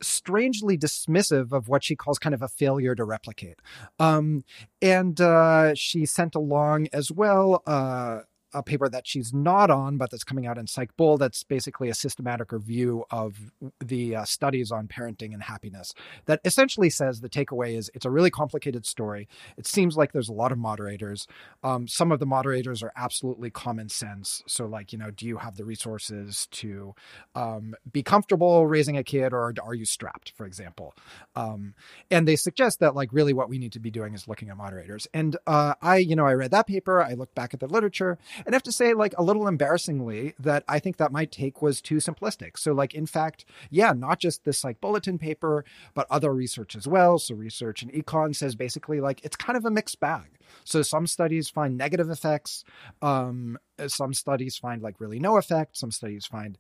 strangely dismissive of what she calls kind of a failure to replicate. Um, and uh, she sent along as well uh, a paper that she's not on, but that's coming out in Psych Bull. That's basically a systematic review of the uh, studies on parenting and happiness. That essentially says the takeaway is it's a really complicated story. It seems like there's a lot of moderators. Um, some of the moderators are absolutely common sense. So, like, you know, do you have the resources to um, be comfortable raising a kid, or are you strapped, for example? Um, and they suggest that, like, really what we need to be doing is looking at moderators. And uh, I, you know, I read that paper. I looked back at the literature. And I have to say, like, a little embarrassingly, that I think that my take was too simplistic. So, like, in fact, yeah, not just this like bulletin paper, but other research as well. So, research in econ says basically like it's kind of a mixed bag. So, some studies find negative effects. Um, some studies find like really no effect. Some studies find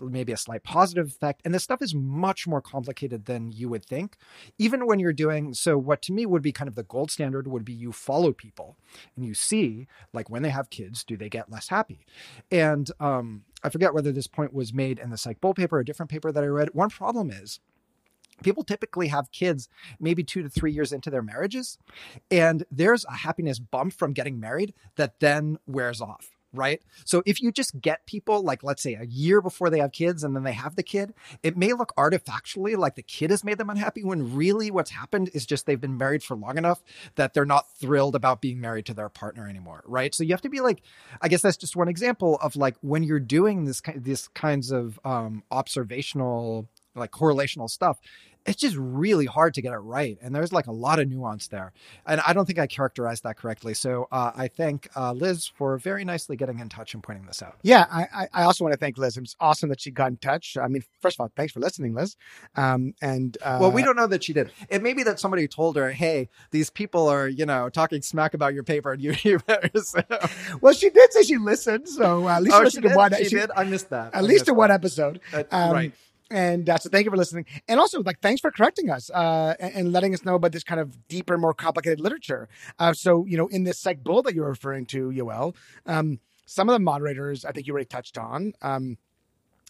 maybe a slight positive effect. And this stuff is much more complicated than you would think. Even when you're doing so, what to me would be kind of the gold standard would be you follow people and you see like when they have kids, do they get less happy? And um, I forget whether this point was made in the Psych Bull paper, or a different paper that I read. One problem is people typically have kids maybe two to three years into their marriages and there's a happiness bump from getting married that then wears off right? So if you just get people like let's say a year before they have kids and then they have the kid it may look artifactually like the kid has made them unhappy when really what's happened is just they've been married for long enough that they're not thrilled about being married to their partner anymore right? So you have to be like i guess that's just one example of like when you're doing this this kinds of um observational like correlational stuff it's just really hard to get it right. And there's like a lot of nuance there. And I don't think I characterized that correctly. So uh, I thank uh, Liz for very nicely getting in touch and pointing this out. Yeah, I, I also want to thank Liz. It's awesome that she got in touch. I mean, first of all, thanks for listening, Liz. Um, and uh, well, we don't know that she did. It may be that somebody told her, "Hey, these people are you know talking smack about your paper, and you, better." So. Well, she did say she listened, so uh, at least oh, she listened she to one. She, she, did. I missed that. At I least to one episode. Um, right. And uh, so thank you for listening. And also, like, thanks for correcting us uh, and, and, letting us know about this kind of deeper, more complicated literature. Uh, so, you know, in this psych bull that you're referring to, Yoel, um, some of the moderators I think you already touched on. Um,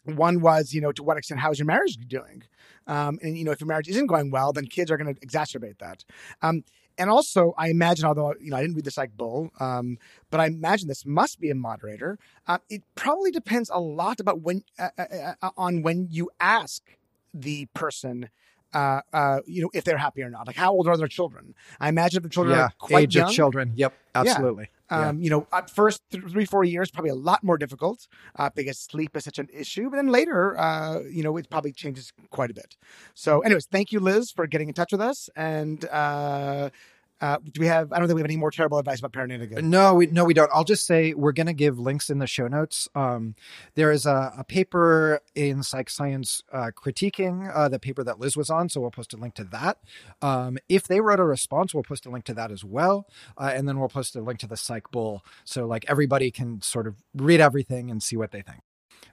one was, you know, to what extent, how's your marriage doing? Um, and, you know, if your marriage isn't going well, then kids are going to exacerbate that. Um, and also, I imagine, although you know I didn't read the Psych Bull, um, but I imagine this must be a moderator. Uh, it probably depends a lot about when uh, uh, uh on when you ask the person uh, uh, you know, if they're happy or not. Like, how old are their children? I imagine if the children yeah, are quite age young, of children. Yep, absolutely. Yeah. Um, You know, at first three, four years, probably a lot more difficult uh, because sleep is such an issue. But then later, uh, you know, it probably changes quite a bit. So, anyways, thank you, Liz, for getting in touch with us. And uh, uh, do we have? I don't think we have any more terrible advice about again. No, we no we don't. I'll just say we're going to give links in the show notes. Um, there is a, a, paper in Psych Science uh, critiquing uh, the paper that Liz was on, so we'll post a link to that. Um, if they wrote a response, we'll post a link to that as well, uh, and then we'll post a link to the Psych Bull, so like everybody can sort of read everything and see what they think.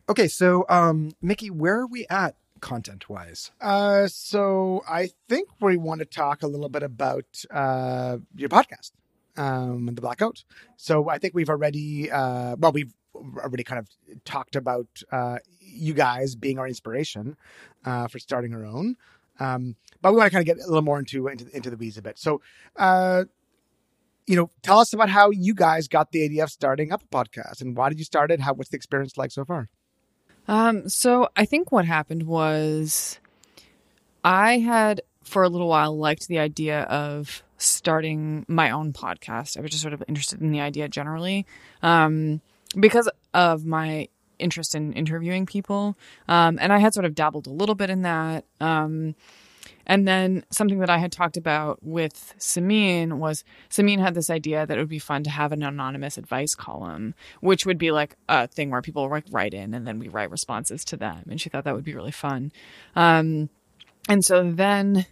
Okay, so um, Mickey, where are we at content wise? Uh, so I think we want to talk a little bit about uh, your podcast, um, the Black Goat. So I think we've already, uh, well, we've already kind of talked about uh, you guys being our inspiration uh, for starting our own. Um, but we want to kind of get a little more into into, into the weeds a bit. So, uh, you know, tell us about how you guys got the idea of starting up a podcast and why did you start it? How what's the experience like so far? Um, so I think what happened was I had for a little while liked the idea of starting my own podcast. I was just sort of interested in the idea generally. Um, because of my interest in interviewing people. Um, and I had sort of dabbled a little bit in that. Um, and then something that I had talked about with Simine was Simine had this idea that it would be fun to have an anonymous advice column, which would be like a thing where people like write in and then we write responses to them. And she thought that would be really fun. Um, and so then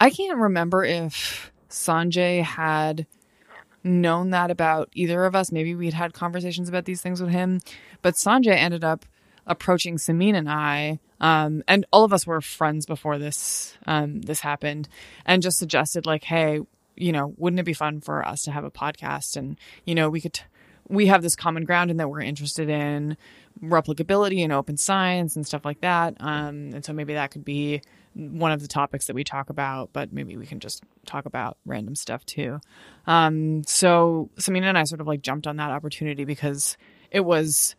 I can't remember if Sanjay had known that about either of us. Maybe we'd had conversations about these things with him, but Sanjay ended up approaching Simine and I, um, and all of us were friends before this um, this happened, and just suggested like, hey, you know, wouldn't it be fun for us to have a podcast? And you know, we could. We have this common ground and that we're interested in replicability and open science and stuff like that. Um, and so maybe that could be one of the topics that we talk about, but maybe we can just talk about random stuff too. Um, so Samina and I sort of like jumped on that opportunity because it was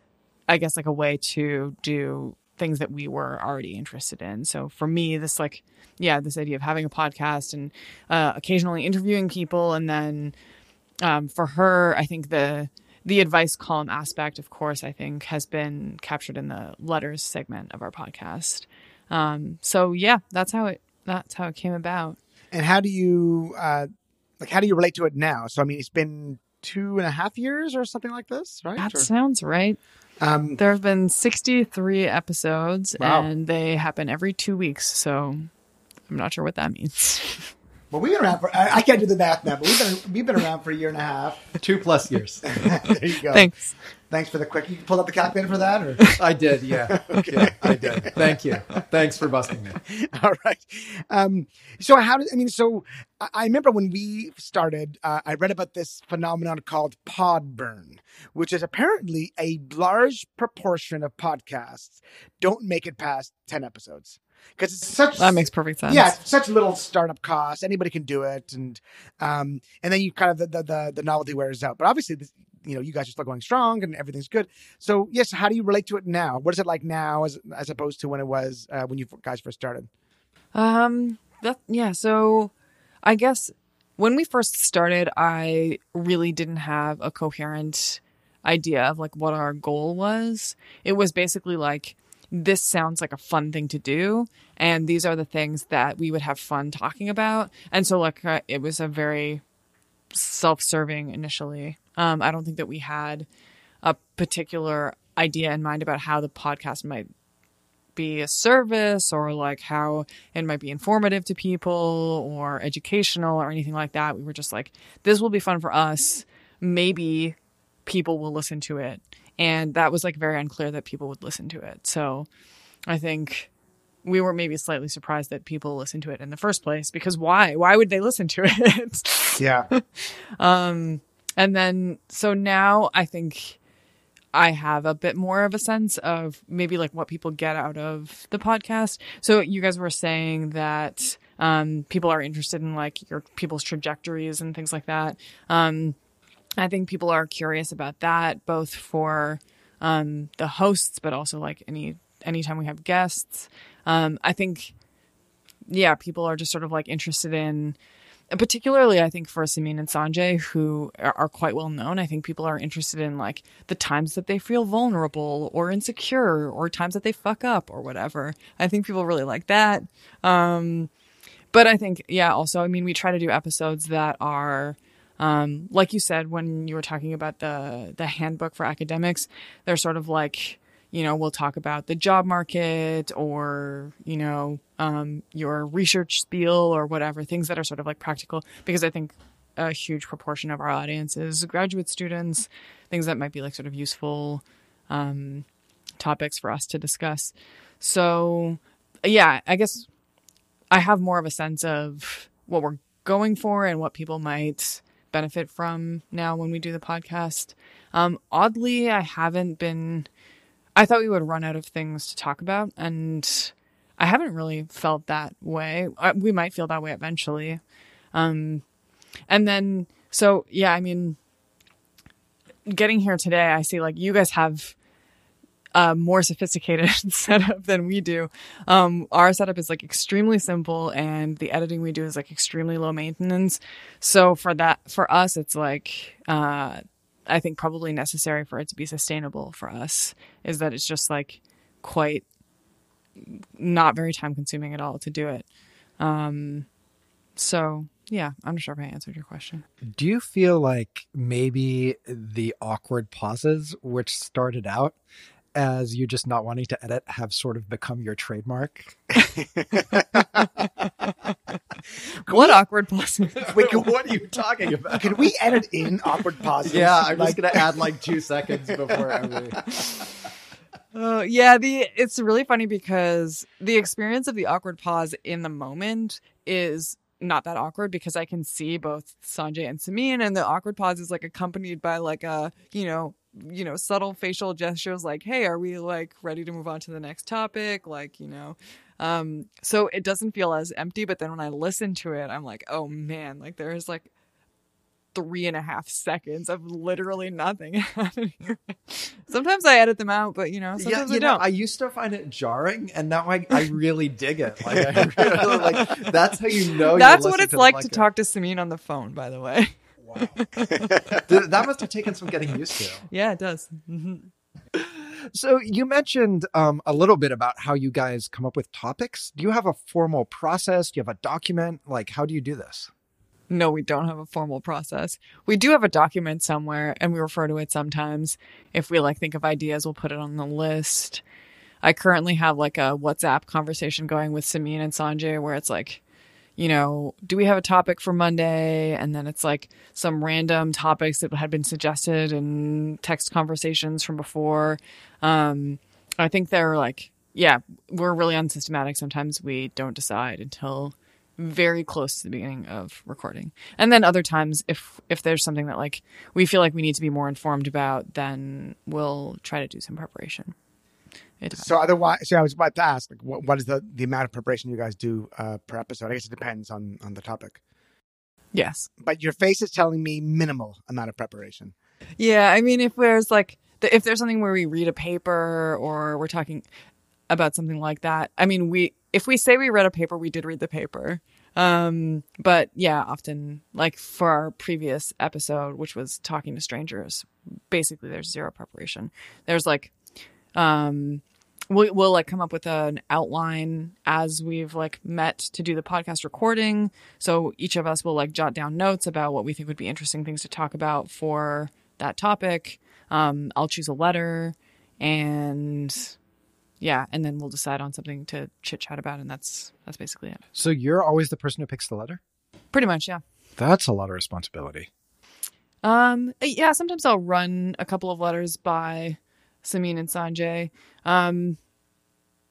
I guess like a way to do things that we were already interested in. So for me, this like, yeah, this idea of having a podcast and uh, occasionally interviewing people, and then um, for her, I think the the advice column aspect, of course, I think has been captured in the letters segment of our podcast. Um, so yeah, that's how it that's how it came about. And how do you uh, like? How do you relate to it now? So I mean, it's been two and a half years or something like this, right? That or? sounds right. Um, there have been 63 episodes, wow. and they happen every two weeks. So I'm not sure what that means. Well, we've been around for. I, I can't do the math now, but we've been we've been around for a year and a half. Two plus years. there you go. Thanks. Thanks for the quick. You pulled up the calculator for that, or I did, yeah. yeah. I did. Thank you. Thanks for busting me. all right. Um, so how did I mean? So I, I remember when we started, uh, I read about this phenomenon called pod burn, which is apparently a large proportion of podcasts don't make it past ten episodes because it's such That makes perfect sense. Yeah, such little startup costs. Anybody can do it, and um, and then you kind of the the, the, the novelty wears out. But obviously, this, you know, you guys are still going strong and everything's good. So yes, how do you relate to it now? What is it like now, as as opposed to when it was uh, when you guys first started? Um. That yeah. So, I guess when we first started, I really didn't have a coherent idea of like what our goal was. It was basically like this sounds like a fun thing to do, and these are the things that we would have fun talking about. And so, like, uh, it was a very self-serving initially. Um, I don't think that we had a particular idea in mind about how the podcast might be a service or like how it might be informative to people or educational or anything like that. We were just like, this will be fun for us. Maybe people will listen to it. And that was like very unclear that people would listen to it. So I think we were maybe slightly surprised that people listened to it in the first place because why? Why would they listen to it? Yeah, Um, and then so now I think I have a bit more of a sense of maybe like what people get out of the podcast. So you guys were saying that um, people are interested in like your people's trajectories and things like that. Um, I think people are curious about that, both for um, the hosts, but also like any anytime we have guests. Um, I think, yeah, people are just sort of like interested in particularly I think for Simine and Sanjay, who are, are quite well known, I think people are interested in like the times that they feel vulnerable or insecure or times that they fuck up or whatever. I think people really like that. Um, but I think, yeah, also, I mean, we try to do episodes that are, um, like you said when you were talking about the the handbook for academics, they're sort of like, you know, we'll talk about the job market or, you know, um, your research spiel or whatever, things that are sort of like practical, because I think a huge proportion of our audience is graduate students, things that might be like sort of useful um, topics for us to discuss. So, yeah, I guess I have more of a sense of what we're going for and what people might benefit from now when we do the podcast. Um, oddly, I haven't been. I thought we would run out of things to talk about, and I haven't really felt that way. We might feel that way eventually. Um, and then, so yeah, I mean, getting here today, I see like you guys have a more sophisticated setup than we do. Um, our setup is like extremely simple, and the editing we do is like extremely low maintenance. So for that, for us, it's like uh, I think probably necessary for it to be sustainable for us is that it's just like quite not very time consuming at all to do it. Um, so yeah, I'm not sure if I answered your question. Do you feel like maybe the awkward pauses, which started out as you just not wanting to edit, have sort of become your trademark? what awkward pauses? Wait, what are you talking about? can we edit in awkward pauses? Yeah, I'm Like, just gonna add like two seconds before every. Oh yeah, the it's really funny because the experience of the awkward pause in the moment is not that awkward because I can see both Sanjay and Simine, and the awkward pause is like accompanied by like a you know you know subtle facial gestures like hey are we like ready to move on to the next topic like you know um so it doesn't feel as empty but then when i listen to it i'm like oh man like there's like three and a half seconds of literally nothing sometimes i edit them out but you know Yeah, you i know, don't I used to find it jarring, and now I, I really dig it. Like, I really, like that's how you know. you're that's what it's the like to podcast. talk to Simine on the phone by the way Wow. That must have taken some getting used to. yeah it does hmm So you mentioned um, a little bit about how you guys come up with topics. Do you have a formal process? Do you have a document? Like, how do you do this? No, we don't have a formal process. We do have a document somewhere and we refer to it sometimes. If we like think of ideas, we'll put it on the list. I currently have like a WhatsApp conversation going with Simine and Sanjay where it's like, you know, do we have a topic for Monday? And then it's like some random topics that had been suggested in text conversations from before. Um, I think they're like, yeah, we're really unsystematic. Sometimes we don't decide until very close to the beginning of recording. And then other times if if there's something that like we feel like we need to be more informed about, then we'll try to do some preparation. It. So otherwise, so I was about to ask, like, what, what is the, the amount of preparation you guys do uh, per episode? I guess it depends on on the topic. yes. But your face is telling me minimal amount of preparation. Yeah, I mean, if there's like, if there's something where we read a paper or we're talking about something like that, I mean, we, if we say we read a paper, we did read the paper. Um, but yeah, often, like for our previous episode, which was talking to strangers, basically there's zero preparation. There's like, um, we, we'll like come up with an outline as we've like met to do the podcast recording. So each of us will like jot down notes about what we think would be interesting things to talk about for that topic. Um, I'll choose a letter and yeah, and then we'll decide on something to chit chat about, and that's that's basically it. So you're always the person who picks the letter? Pretty much, yeah. That's a lot of responsibility. Um, yeah, sometimes I'll run a couple of letters by Simine and Sanjay. Um,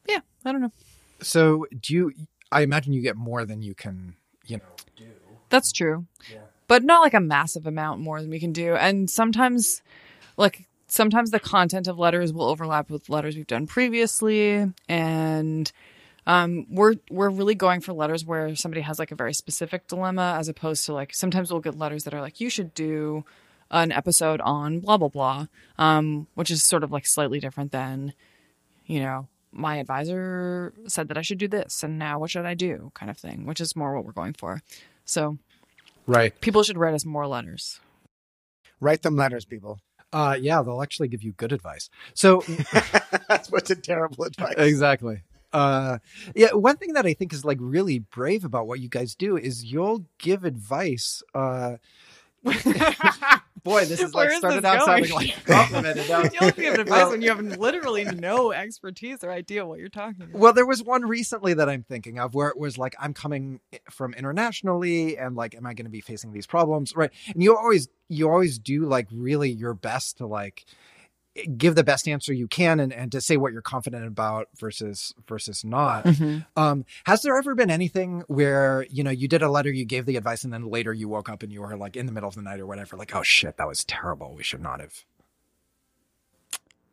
yeah, I don't know. So do you I imagine you get more than you can, you know, do. That's true. Yeah. But not like a massive amount more than we can do. And sometimes, like, sometimes the content of letters will overlap with letters we've done previously. And um, we're we're really going for letters where somebody has like a very specific dilemma, as opposed to like sometimes we'll get letters that are like, you should do an episode on blah blah blah, um, which is sort of like slightly different than, you know, my advisor said that I should do this, and now what should I do, kind of thing, which is more what we're going for. So Right. people should write us more letters. Write them letters, people. Uh yeah, they'll actually give you good advice. So That's what's a terrible advice. exactly. Uh yeah, one thing that I think is like really brave about what you guys do is you'll give advice uh boy, this is like Where is started this out going? sounding like a compliment. and now- You only give advice when you have literally no expertise or idea what you're talking about. Well, there was one recently that I'm thinking of where it was like I'm coming from internationally and like am I going to be facing these problems, right? And you always you always do like really your best to like give the best answer you can and, and to say what you're confident about versus versus not. Um, has there ever been anything where you know you did a letter, you gave the advice, and then later you woke up and you were like in the middle of the night or whatever, like oh shit, that was terrible. We should not have.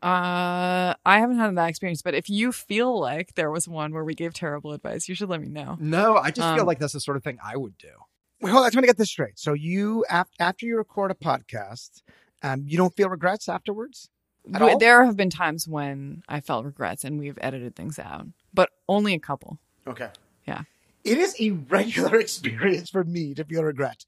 Uh, I haven't had that experience, but if you feel like there was one where we gave terrible advice, you should let me know. No, I just feel Um, like that's the sort of thing I would do. Wait, hold on. I just want to get this straight. So you, af- after you record a podcast, um, you don't feel regrets afterwards? There have been times when I felt regrets and we've edited things out, but only a couple. Okay. Yeah. It is a regular experience for me to feel regret.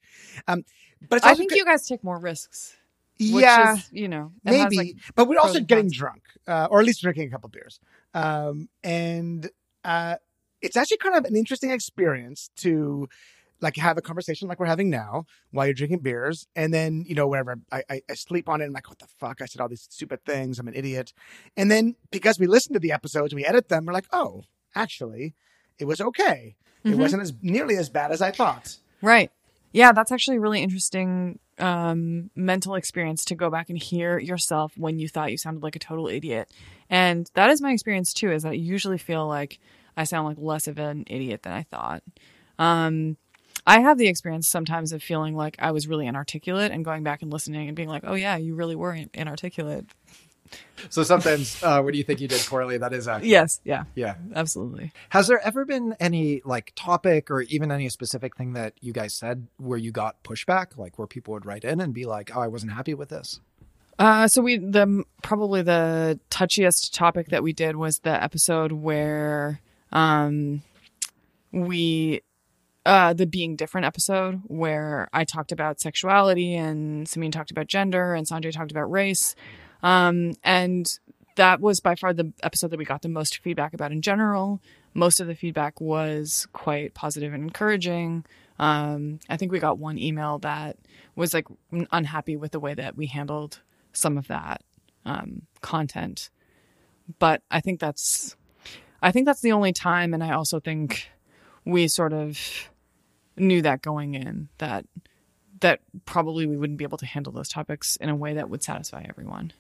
Um, but I think good- you guys take more risks. Which yeah, is, you know, it has, maybe. like, but we're also getting cons. drunk, uh, or at least drinking a couple beers. Um, and uh, it's actually kind of an interesting experience to like have a conversation like we're having now while you're drinking beers, and then you know wherever I, I, I sleep on it, I'm like, what the fuck? I said all these stupid things. I'm an idiot. And then because we listen to the episodes and we edit them, we're like, oh, actually, it was okay. It Mhm. wasn't as nearly as bad as I thought. Right. Yeah, that's actually a really interesting um, mental experience to go back and hear yourself when you thought you sounded like a total idiot. And that is my experience too, is that I usually feel like I sound like less of an idiot than I thought. Um, I have the experience sometimes of feeling like I was really inarticulate and going back and listening and being like, oh, yeah, you really were in- inarticulate. So sometimes uh, when you think you did poorly, that is accurate. Yes. Yeah, Yeah. absolutely. Has there ever been any like topic or even any specific thing that you guys said where you got pushback, like where people would write in and be like, "Oh, I wasn't happy with this." Uh, so we the probably the touchiest topic that we did was the episode where um we uh the being different episode where I talked about sexuality and Simine talked about gender and Sanjay talked about race. Um and that was by far the episode that we got the most feedback about in general. Most of the feedback was quite positive and encouraging. Um, I think we got one email that was like unhappy with the way that we handled some of that um, content. But I think that's, I think that's the only time, and I also think we sort of knew that going in that that probably we wouldn't be able to handle those topics in a way that would satisfy everyone.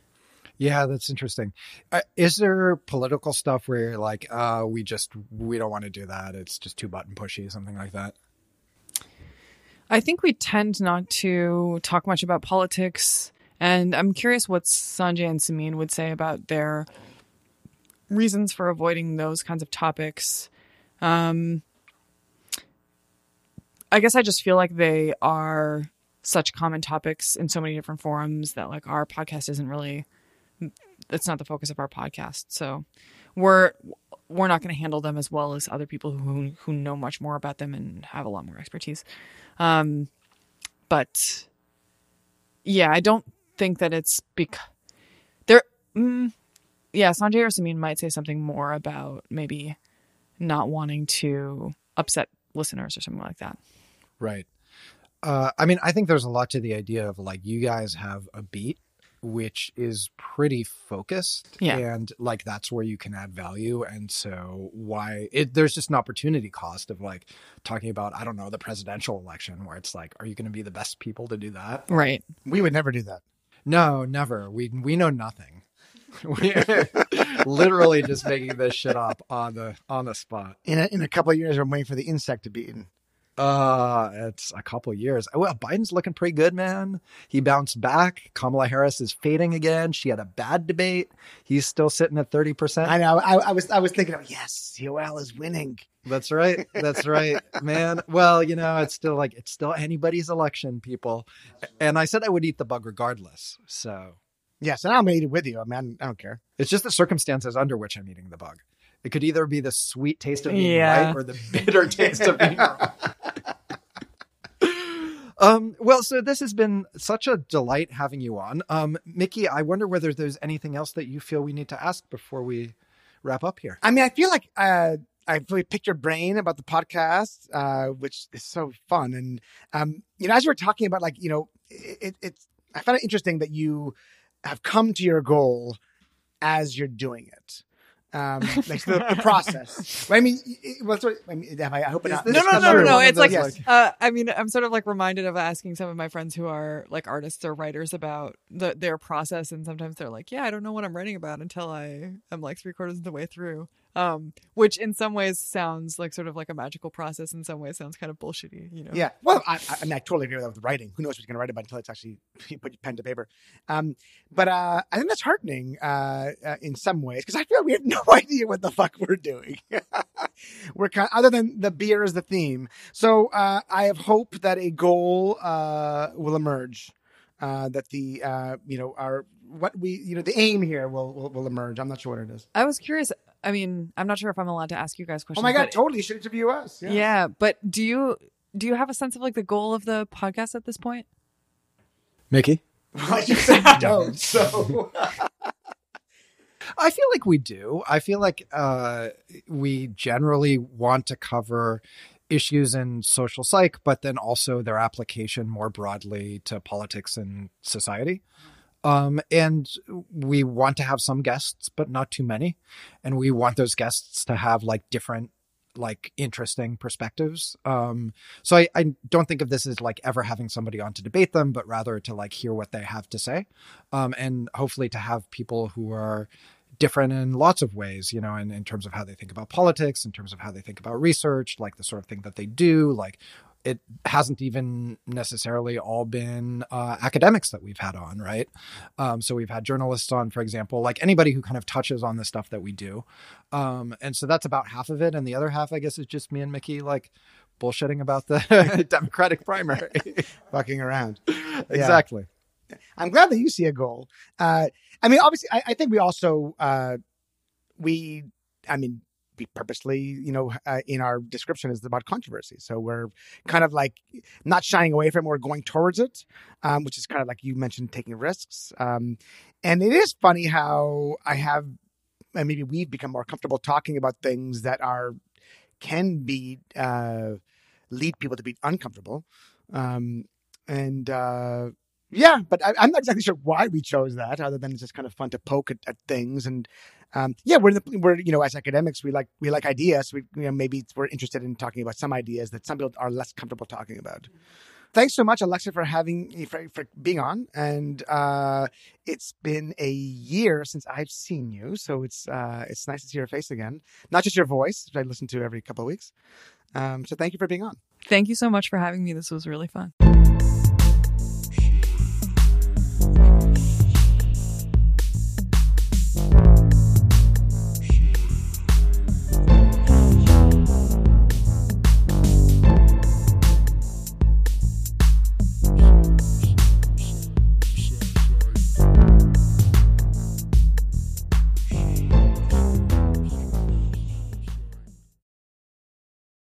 Yeah, that's interesting. Uh, is there political stuff where you're like, uh, we just we don't want to do that. It's just too button pushy, something like that. I think we tend not to talk much about politics, and I'm curious what Sanjay and Simine would say about their reasons for avoiding those kinds of topics. Um, I guess I just feel like they are such common topics in so many different forums that like our podcast isn't really that's not the focus of our podcast. So we're we're not going to handle them as well as other people who who know much more about them and have a lot more expertise. Um, but yeah, I don't think that it's because there. Mm, yeah, Sanjay or Simine might say something more about maybe not wanting to upset listeners or something like that. Right. Uh, I mean, I think there's a lot to the idea of like you guys have a beat which is pretty focused Yeah. and like that's where you can add value and so why it there's just an opportunity cost of like talking about i don't know the presidential election where it's like are you going to be the best people to do that Right. We would never do that. no never we we know nothing we're literally just making this shit up on the on the spot In a, in a couple of years, I'm waiting for the insect to be eaten. Uh, it's a couple years. Well, Biden's looking pretty good, man. He bounced back. Kamala Harris is fading again. She had a bad debate. He's still sitting at 30%. I know. I, I was I was thinking of yes, Yoel is winning. That's right. That's right, man. Well, you know, it's still like, it's still anybody's election, people. And I said I would eat the bug regardless. So Yes, and I'm gonna eat with you. I mean, I don't care. it's just the circumstances under which I'm eating the bug. It could either be the sweet taste of being Yeah. right or the bitter taste of being wrong. Um, well, so this has been such a delight having you on. Um, Mickey, I wonder whether there's anything else that you feel we need to ask before we wrap up here. I mean, I feel like uh, I've really picked your brain about the podcast, uh, which is so fun. And um, you know, as you were talking about, like, you know, it, it, it's I found it interesting that you have come to your goal as you're doing it. Um, like the, the process. I mean, it, well, sorry, I, mean, I hope it Is not. this No, no, It's no, no, another no. one of It's like, those, like- uh, I mean, I'm sort of like reminded of asking some of my friends who are like artists or writers about the, their process, and sometimes they're like, "Yeah, I don't know what I'm writing about until I am like three quarters of the way through." Um, which in some ways sounds like sort of like a magical process. In some ways, sounds kind of bullshitty. You know? Yeah. Well, I, I mean, I totally agree with that with writing. Who knows what you're going to write about until it's actually you put your pen to paper. Um, but uh, I think that's heartening uh, uh, in some ways because I feel we have no idea what the fuck we're doing. we're kind other than the beer is the theme. So uh, I have hope that a goal uh, will emerge. Uh, that the uh, you know our what we you know the aim here will, will will emerge. I'm not sure what it is. I was curious. I mean, I'm not sure if I'm allowed to ask you guys questions. Oh my god! but- Totally, you should interview us. yeah. but do you do you have a sense of like the goal of the podcast at this point? Mickey? I just said don't. So I feel like we do. I feel like uh, we generally want to cover issues in social psych, but then also their application more broadly to politics and society. Um, and we want to have some guests, but not too many. And we want those guests to have like different, like interesting perspectives. Um, so I, I don't think of this as like ever having somebody on to debate them, but rather to like hear what they have to say. Um, and hopefully to have people who are different in lots of ways, you know, in, in terms of how they think about politics, in terms of how they think about research, like the sort of thing that they do. Like it hasn't even necessarily all been uh, academics that we've had on, right? Um, so we've had journalists on, for example, like anybody who kind of touches on the stuff that we do. Um, and so that's about half of it. And the other half, I guess, is just me and Mickey, like bullshitting about the Democratic primary. fucking around. exactly. I'm glad that you see a goal. Uh, I mean, obviously, I, I think we also uh, we, I mean, we purposely, you know, uh, in our description is about controversy. So we're kind of like not shying away from it, we're going towards it, um, which is kind of like you mentioned, taking risks. Um, and it is funny how I have, and maybe we've become more comfortable talking about things that are can be uh, lead people to be uncomfortable. Um, and uh, Yeah, but I, I'm not exactly sure why we chose that, other than it's just kind of fun to poke at, at things. And um, yeah, we're in the, we're you know as academics we like we like ideas. We you know maybe we're interested in talking about some ideas that some people are less comfortable talking about. Thanks so much, Alexa, for having for, for being on. And uh, it's been a year since I've seen you, so it's uh, it's nice to see your face again, not just your voice, which I listen to every couple of weeks. Um, so thank you for being on. Thank you so much for having me. This was really fun.